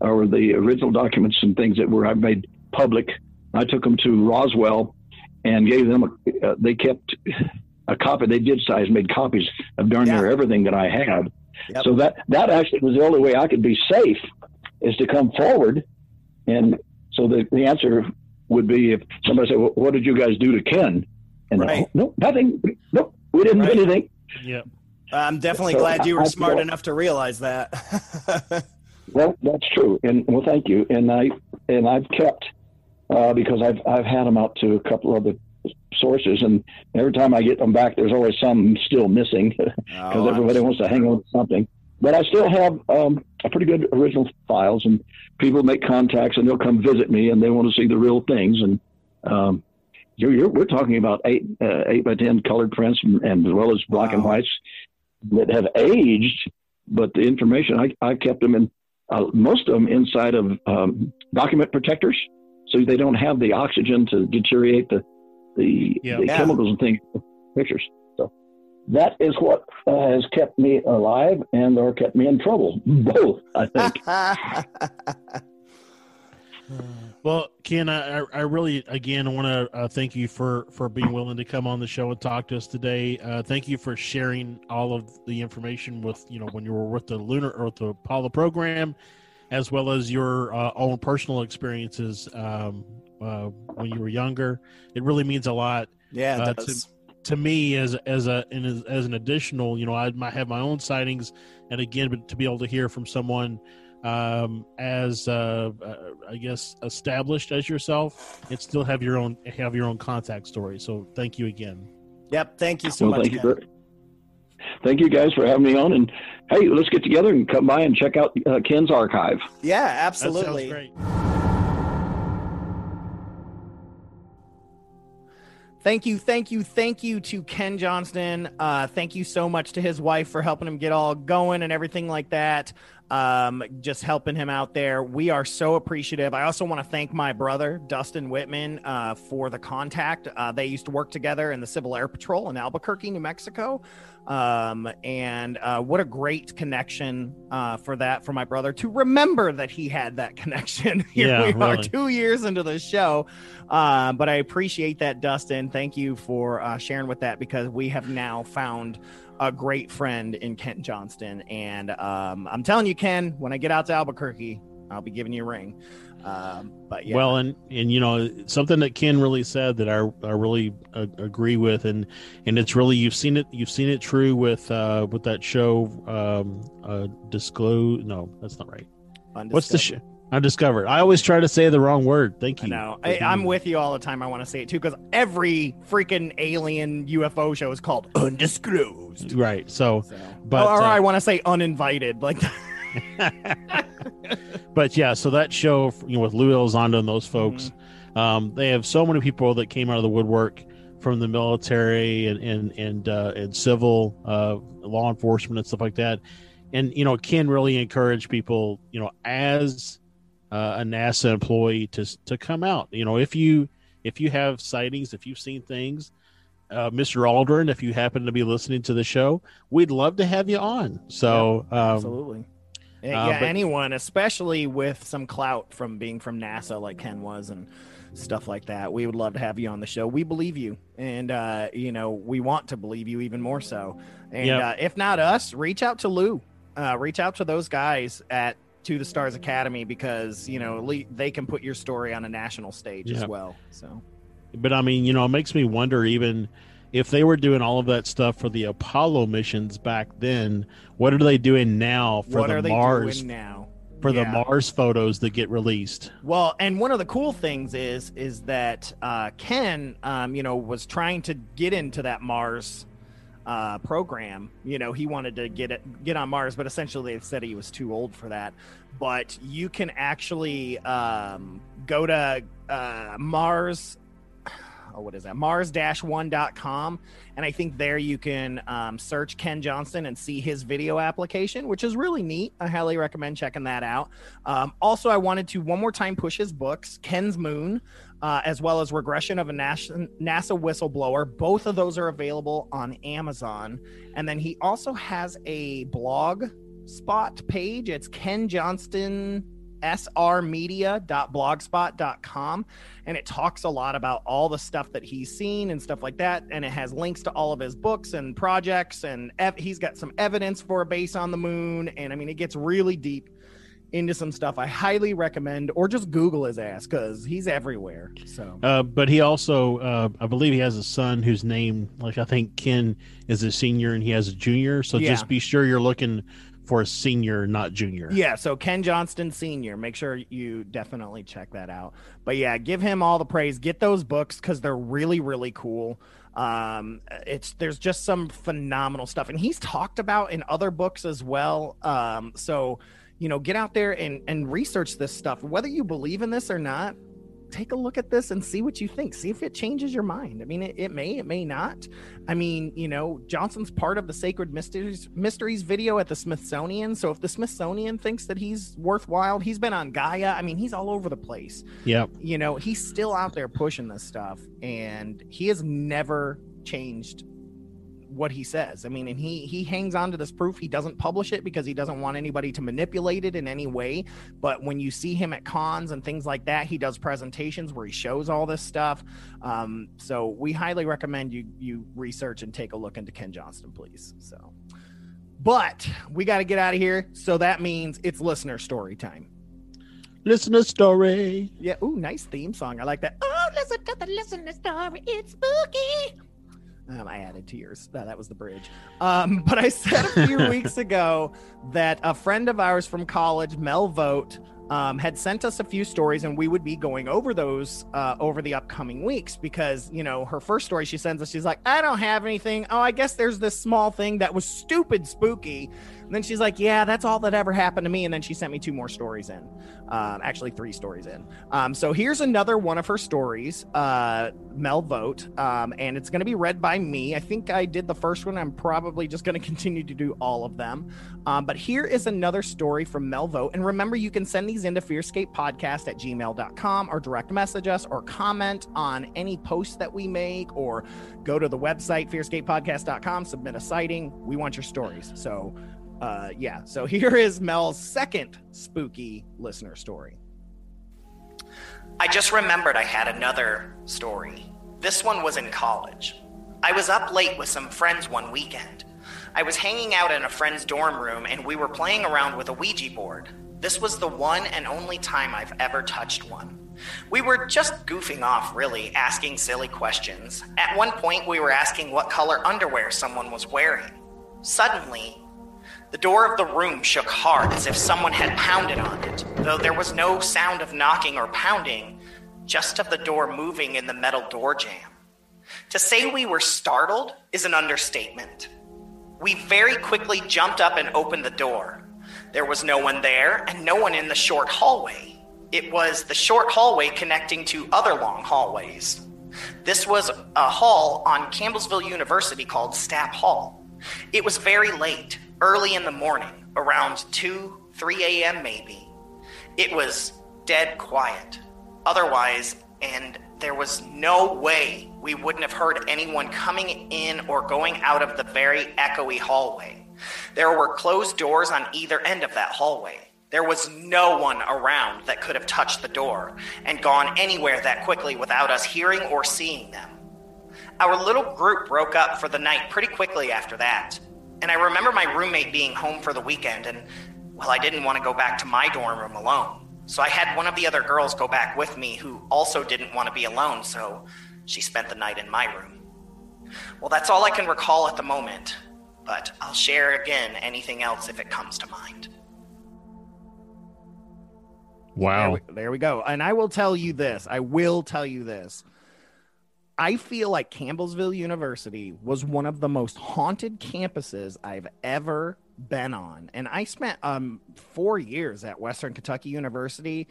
or the original documents and things that were I made public. I took them to Roswell and gave them. A, uh, they kept a copy. They did size, made copies of darn near everything that I had. Yep. So that that actually was the only way I could be safe is to come forward. And so the the answer would be if somebody said, well, "What did you guys do to Ken?" And Right. oh, no, nothing. No, we didn't Right. do anything. Yep. I'm definitely So glad you were I- I smart feel- enough to realize that. (laughs) Well, that's true, and well, thank you. And I and I've kept uh, because I've I've had them out to a couple other sources, and every time I get them back, there's always some still missing (laughs) because Oh, I'm everybody wants to hang on to something. But I still have um, a pretty good original files, and people make contacts, and they'll come visit me, and they want to see the real things. And um, you're, you're, we're talking about eight uh, eight by ten colored prints, and, and as well as black and whites that have aged. But the information I I kept them in uh, most of them inside of um, document protectors, so they don't have the oxygen to deteriorate the the, Yeah. the Yeah. chemicals and things pictures. So that is what uh, has kept me alive and or kept me in trouble. (laughs) Both, I think. (laughs) (laughs) Well, Ken, I, I- I really again want to uh, thank you for for being willing to come on the show and talk to us today. Uh, thank you for sharing all of the information with you know when you were with the lunar or the Apollo program, as well as your uh, own personal experiences um, uh, when you were younger. It really means a lot yeah, Uh, it does. to me as as a and as, as an additional you know i might have my own sightings and again but to be able to hear from someone um as uh, uh i guess established as yourself and still have your own have your own contact story so thank you again Yep. Thank you so well, much. thank you, for, thank you guys for having me on. And hey, let's get together and come by and check out uh, Ken's archive. Yeah, that absolutely. Thank you, thank you, thank you to Ken Johnston. Uh, thank you so much to his wife for helping him get all going and everything like that. Um, just helping him out there. We are so appreciative. I also want to thank my brother, Dustin Whitman, uh, for the contact. Uh, they used to work together in the Civil Air Patrol in Albuquerque, New Mexico. Um, and uh, what a great connection uh, for that for my brother to remember that he had that (laughs) connection. (laughs) Here Yeah, we are, two years into the show. Uh, but I appreciate that, Dustin. Thank you for uh, sharing with that because we have now found a great friend in Ken Johnston. And um, I'm telling you, Ken, when I get out to Albuquerque, I'll be giving you a ring. Um, but yeah, Well, and and you know something that Ken really said that I I really uh, agree with, and and it's really you've seen it you've seen it true with uh with that show um uh disclose no that's not right. What's the show? Undiscovered. I always try to say the wrong word. Thank you. I know. I, I'm with you all the time. I want to say it too because every freaking alien UFO show is called undisclosed. Right. So, So, but or uh, I want to say uninvited. Like, (laughs) (laughs) but yeah, so that show, you know, with Lou Elizondo and those folks, um, they have so many people that came out of the woodwork from the military and and and uh, and civil uh, law enforcement and stuff like that. And you know, Ken really encourage people, you know, as uh, a NASA employee to to come out. You know, if you if you have sightings, if you've seen things, uh, Mr. Aldrin, if you happen to be listening to the show, we'd love to have you on. So, um, absolutely. Yeah, uh, but- anyone, especially with some clout from being from NASA, like Ken was, and stuff like that. We would love to have you on the show. We believe you, and uh, you know, we want to believe you even more so. And Yep. uh, if not us, reach out to Lou. Uh, reach out to those guys at To the Stars Academy because you know le- they can put your story on a national stage as well. So but I mean, you know, it makes me wonder even if they were doing all of that stuff for the Apollo missions back then, what are they doing now for what the are they Mars doing now? for the Mars photos that get released? Well, and one of the cool things is is that uh, Ken, um, you know, was trying to get into that Mars uh, program. You know, he wanted to get it get on Mars, but essentially they said he was too old for that. But you can actually um, go to uh, Mars. Oh, what is that? Mars-one.com, and I think there you can um, search Ken Johnston and see his video application, which is really neat. I highly recommend checking that out. Um, also, I wanted to one more time push his books, Ken's Moon, uh, as well as Regression of a Nas- NASA Whistleblower. Both of those are available on Amazon. And then he also has a blog spot page. It's Ken Johnston srmedia.blogspot.com and it talks a lot about all the stuff that he's seen and stuff like that and it has links to all of his books and projects and ev- he's got some evidence for a base on the moon and i mean it gets really deep into some stuff i highly recommend or just google his ass because he's everywhere so Uh, but he also, uh, I believe, he has a son whose name, like I think Ken is a senior and he has a junior. So Yeah. just be sure you're looking for a senior, not junior. Yeah, so Ken Johnston Sr. Make sure you definitely check that out. But yeah, give him all the praise. Get those books because they're really, really cool. Um, it's there's just some phenomenal stuff, and he's talked about in other books as well. Um, so you know, get out there and and research this stuff. Whether you believe in this or not, take a look at this and see what you think. See if it changes your mind. I mean, it, it may, it may not. I mean, you know, Johnson's part of the Sacred Mysteries Mysteries video at the Smithsonian. So if the Smithsonian thinks that he's worthwhile, he's been on Gaia. I mean, he's all over the place. Yep. You know, he's still out there pushing this stuff, and he has never changed what he says. I mean, and he he hangs on to this proof. He doesn't publish it because he doesn't want anybody to manipulate it in any way. But when you see him at cons and things like that, he does presentations where he shows all this stuff. Um, so we highly recommend you you research and take a look into Ken Johnston, please. So, but we got to get out of here. So that means it's listener story time. Listener story. Yeah. Ooh, nice theme song. I like that. Oh, listen to the listener story. It's spooky. Um, I added tears. No, that was the bridge. Um, (laughs) but I said a few (laughs) weeks ago that a friend of ours from college, Mel Vote, um, had sent us a few stories, and we would be going over those uh, over the upcoming weeks because, you know, her first story she sends us, she's like, I don't have anything. Oh, I guess there's this small thing that was stupid spooky. And then she's like, Yeah, that's all that ever happened to me. And then she sent me two more stories in, um, actually, three stories in. Um, so here's another one of her stories, uh, Mel Vote, um, and it's going to be read by me. I think I did the first one. I'm probably just going (laughs) to continue to do all of them. Um, but here is another story from Mel Vote. And remember, you can send these into Fearscape Podcast at gmail.com or direct message us or comment on any posts that we make or go to the website, fearscapepodcast.com, submit a sighting. We want your stories. So, uh, yeah. So (laughs) here is Mel's second spooky listener story. I just remembered I had another story. This one was in college. I was up late with some friends one weekend. I was hanging out in a friend's dorm room and we were playing around with a Ouija board. This was the one and only time I've ever touched one. We were just goofing off, really, asking silly questions. At one point, we were asking what color underwear someone was wearing. Suddenly, the door of the room shook hard as if someone had pounded on it, though there was no sound of knocking or pounding, just of the door moving in the metal door jam. To say we were startled is an understatement. We very quickly jumped up and opened the door. There was no one there and no one in the short hallway. It was the short hallway connecting to other long hallways. This was a hall on Campbellsville University called Stapp Hall. It was very late, early in the morning, around 2, 3 a.m. maybe. It was dead quiet. Otherwise, and there was no way we wouldn't have heard anyone coming in or going out of the very echoey hallway. There were closed doors on either end of that hallway. There was no one around that could have touched the door and gone anywhere that quickly without us hearing or seeing them. Our little group broke up for the night pretty quickly after that. And I remember my roommate being home for the weekend, and well, I didn't want to go back to my dorm room alone. So I had one of the other girls go back with me who also didn't want to be alone, so she spent the night in my room. Well, that's all I can recall at the moment, but I'll share again anything else if it comes to mind. Wow. There we, there we go. And I will tell you this I will tell you this. I feel like Campbellsville University was one of the most haunted campuses I've ever been on. And I spent um, four years at Western Kentucky University,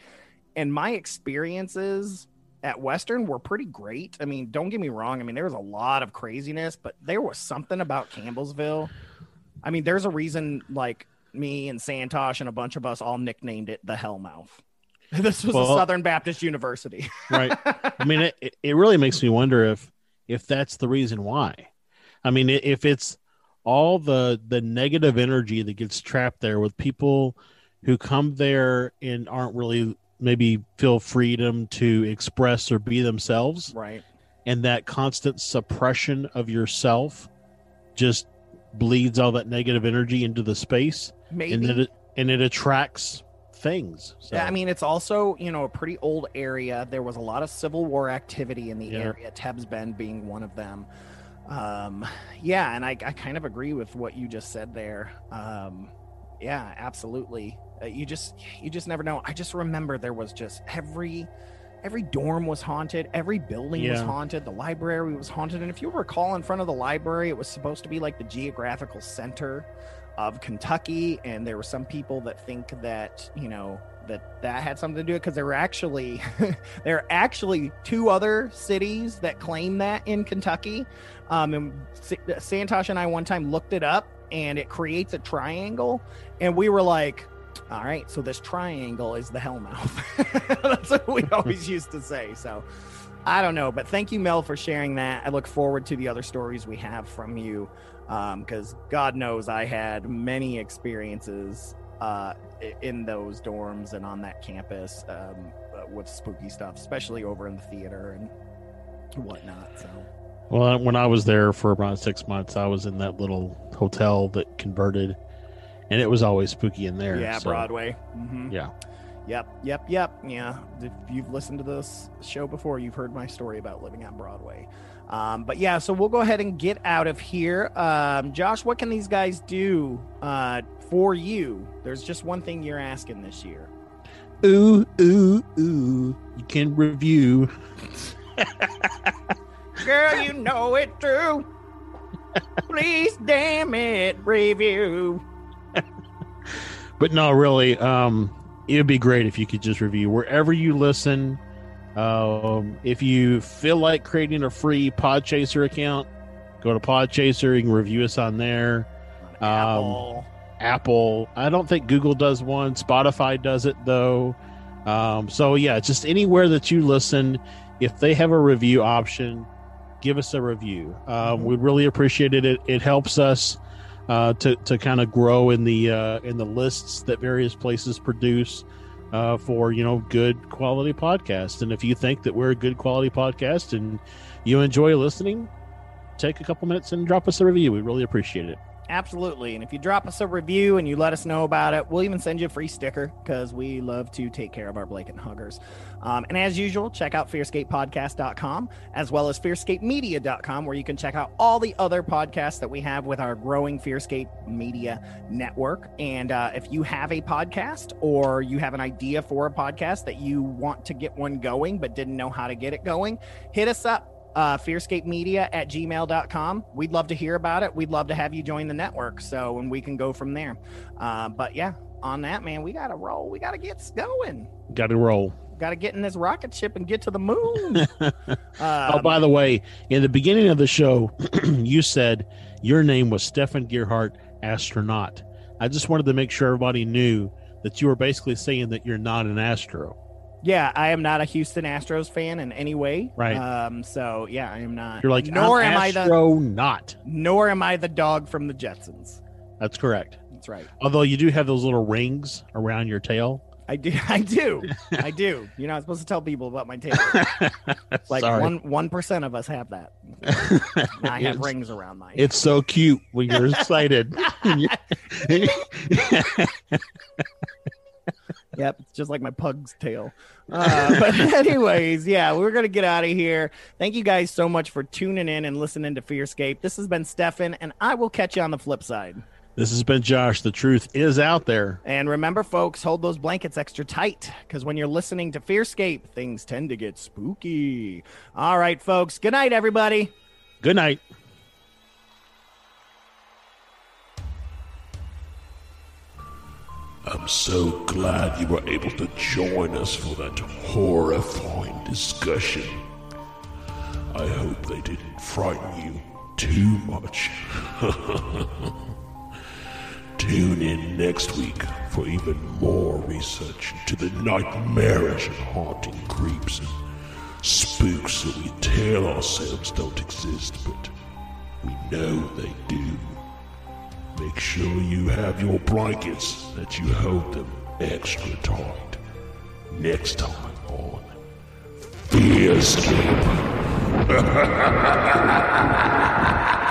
and my experiences at Western were pretty great. I mean, don't get me wrong. I mean, there was a lot of craziness, but there was something about Campbellsville. I mean, there's a reason like me and Santosh and a bunch of us all nicknamed it the Hellmouth. (laughs) This was Well- a Southern Baptist University. (laughs) right i mean it, it- really makes me wonder if if that's the reason why i mean if it's all the the negative energy that gets trapped there with people who come there and aren't really maybe feel freedom to express or be themselves right. and that constant suppression of yourself just bleeds all that negative energy into the space Maybe. and it and it attracts things so Yeah, I mean, it's also, you know, a pretty old area. There was a lot of Civil War activity in the Yeah. area, Tebbs Bend being one of them. Um, yeah, and I, I kind of agree with what you just said there. Um, yeah, absolutely. Uh, you just you just never know. I just remember there was just every every dorm was haunted, every building was haunted, the library was haunted, and if you recall, in front of the library, it was supposed to be like the geographical center of Kentucky, and there were some people that think that you know that that had something to do with because there were actually (laughs) there are actually two other cities that claim that in Kentucky. Um, and Sa- Santosh and I one time looked it up, and it creates a triangle, and we were like. All right, so this triangle is the Hellmouth. (laughs) That's what we (laughs) always used to say. So, I don't know, but thank you, Mel, for sharing that. I look forward to the other stories we have from you because God knows I had many experiences uh, in those dorms and on that campus um, uh, with spooky stuff, especially over in the theater and whatnot. So, Well, when I was there for about six months, I was in that little hotel that converted, and it was always spooky in there. yeah, so- Broadway. hmm Yeah. Yep, yep, yep. Yeah. If you've listened to this show before, you've heard my story about living on Broadway. Um, but yeah, so we'll go ahead and get out of here. Um, Josh, what can these guys do uh, for you? There's just one thing you're asking this year. Ooh, ooh, ooh. You can review. (laughs) Girl, you know it true. Please, damn it, review. (laughs) But no, really, um, it would be great if you could just review wherever you listen. Um, if you feel like creating a free Podchaser account, go to Podchaser. You can review us on there. Um, Apple. Apple. I don't think Google does one. Spotify does it though. Um, so yeah, just anywhere that you listen, if they have a review option, give us a review. Um, We'd really appreciate it. It, it helps us uh, to to kind of grow in the uh, in the lists that various places produce uh, for you know good quality podcast. And if you think that we're a good quality podcast and you enjoy listening, take a couple minutes and drop us a review. We really appreciate it. Absolutely. And if you drop us a review and you let us know about it, we'll even send you a free sticker because we love to take care of our blanket huggers. Um, and as usual, check out fearscapepodcast.com as well as fearscapemedia.com, where you can check out all the other podcasts that we have with our growing Fearscape Media network. And uh, if you have a podcast or you have an idea for a podcast that you want to get one going but didn't know how to get it going, hit us up uh, fearscapemedia at gmail.com. We'd love to hear about it. We'd love to have you join the network. So, and we can go from there. Uh, but yeah, on that, man, we got to roll. We got to get going. Got to roll. Got to get in this rocket ship and get to the moon. (laughs) (laughs) oh, by the way, in the beginning of the show, (clears throat) you said your name was Stefan Gearhart, astronaut. I just wanted to make sure everybody knew that you were basically saying that you're not an astro. Yeah, I am not a Houston Astros fan in any way. Right. Um. So yeah, I am not. You're like, nor I'm am astro I the not. nor am I the dog from the Jetsons. That's correct. That's right. Although you do have those little rings around your tail. I do. (laughs) I do. (laughs) I do. You're not supposed to tell people about my tail. (laughs) like Sorry. one one percent of us have that. I have It's- rings around my. It's so cute when you're excited. Yep, it's just like my pug's tail. (laughs) Uh, but (laughs) anyways, yeah, we're gonna get out of here. Thank you guys so much for tuning in and listening to Fearscape. This has been Stefan, and I will catch you on the flip side. this has been Josh. The truth is out there. And remember, folks, hold those blankets extra tight because when you're listening to Fearscape, things tend to get spooky. All right, folks. Good night, everybody. Good night. I'm so glad you were able to join us for that horrifying discussion. I hope they didn't frighten you too much. (laughs) Tune in next week for even more research into the nightmarish and haunting creeps and spooks that we tell ourselves don't exist, but we know they do. Make sure you have your blankets that you hold them extra tight. Next time on Fearscape. (laughs)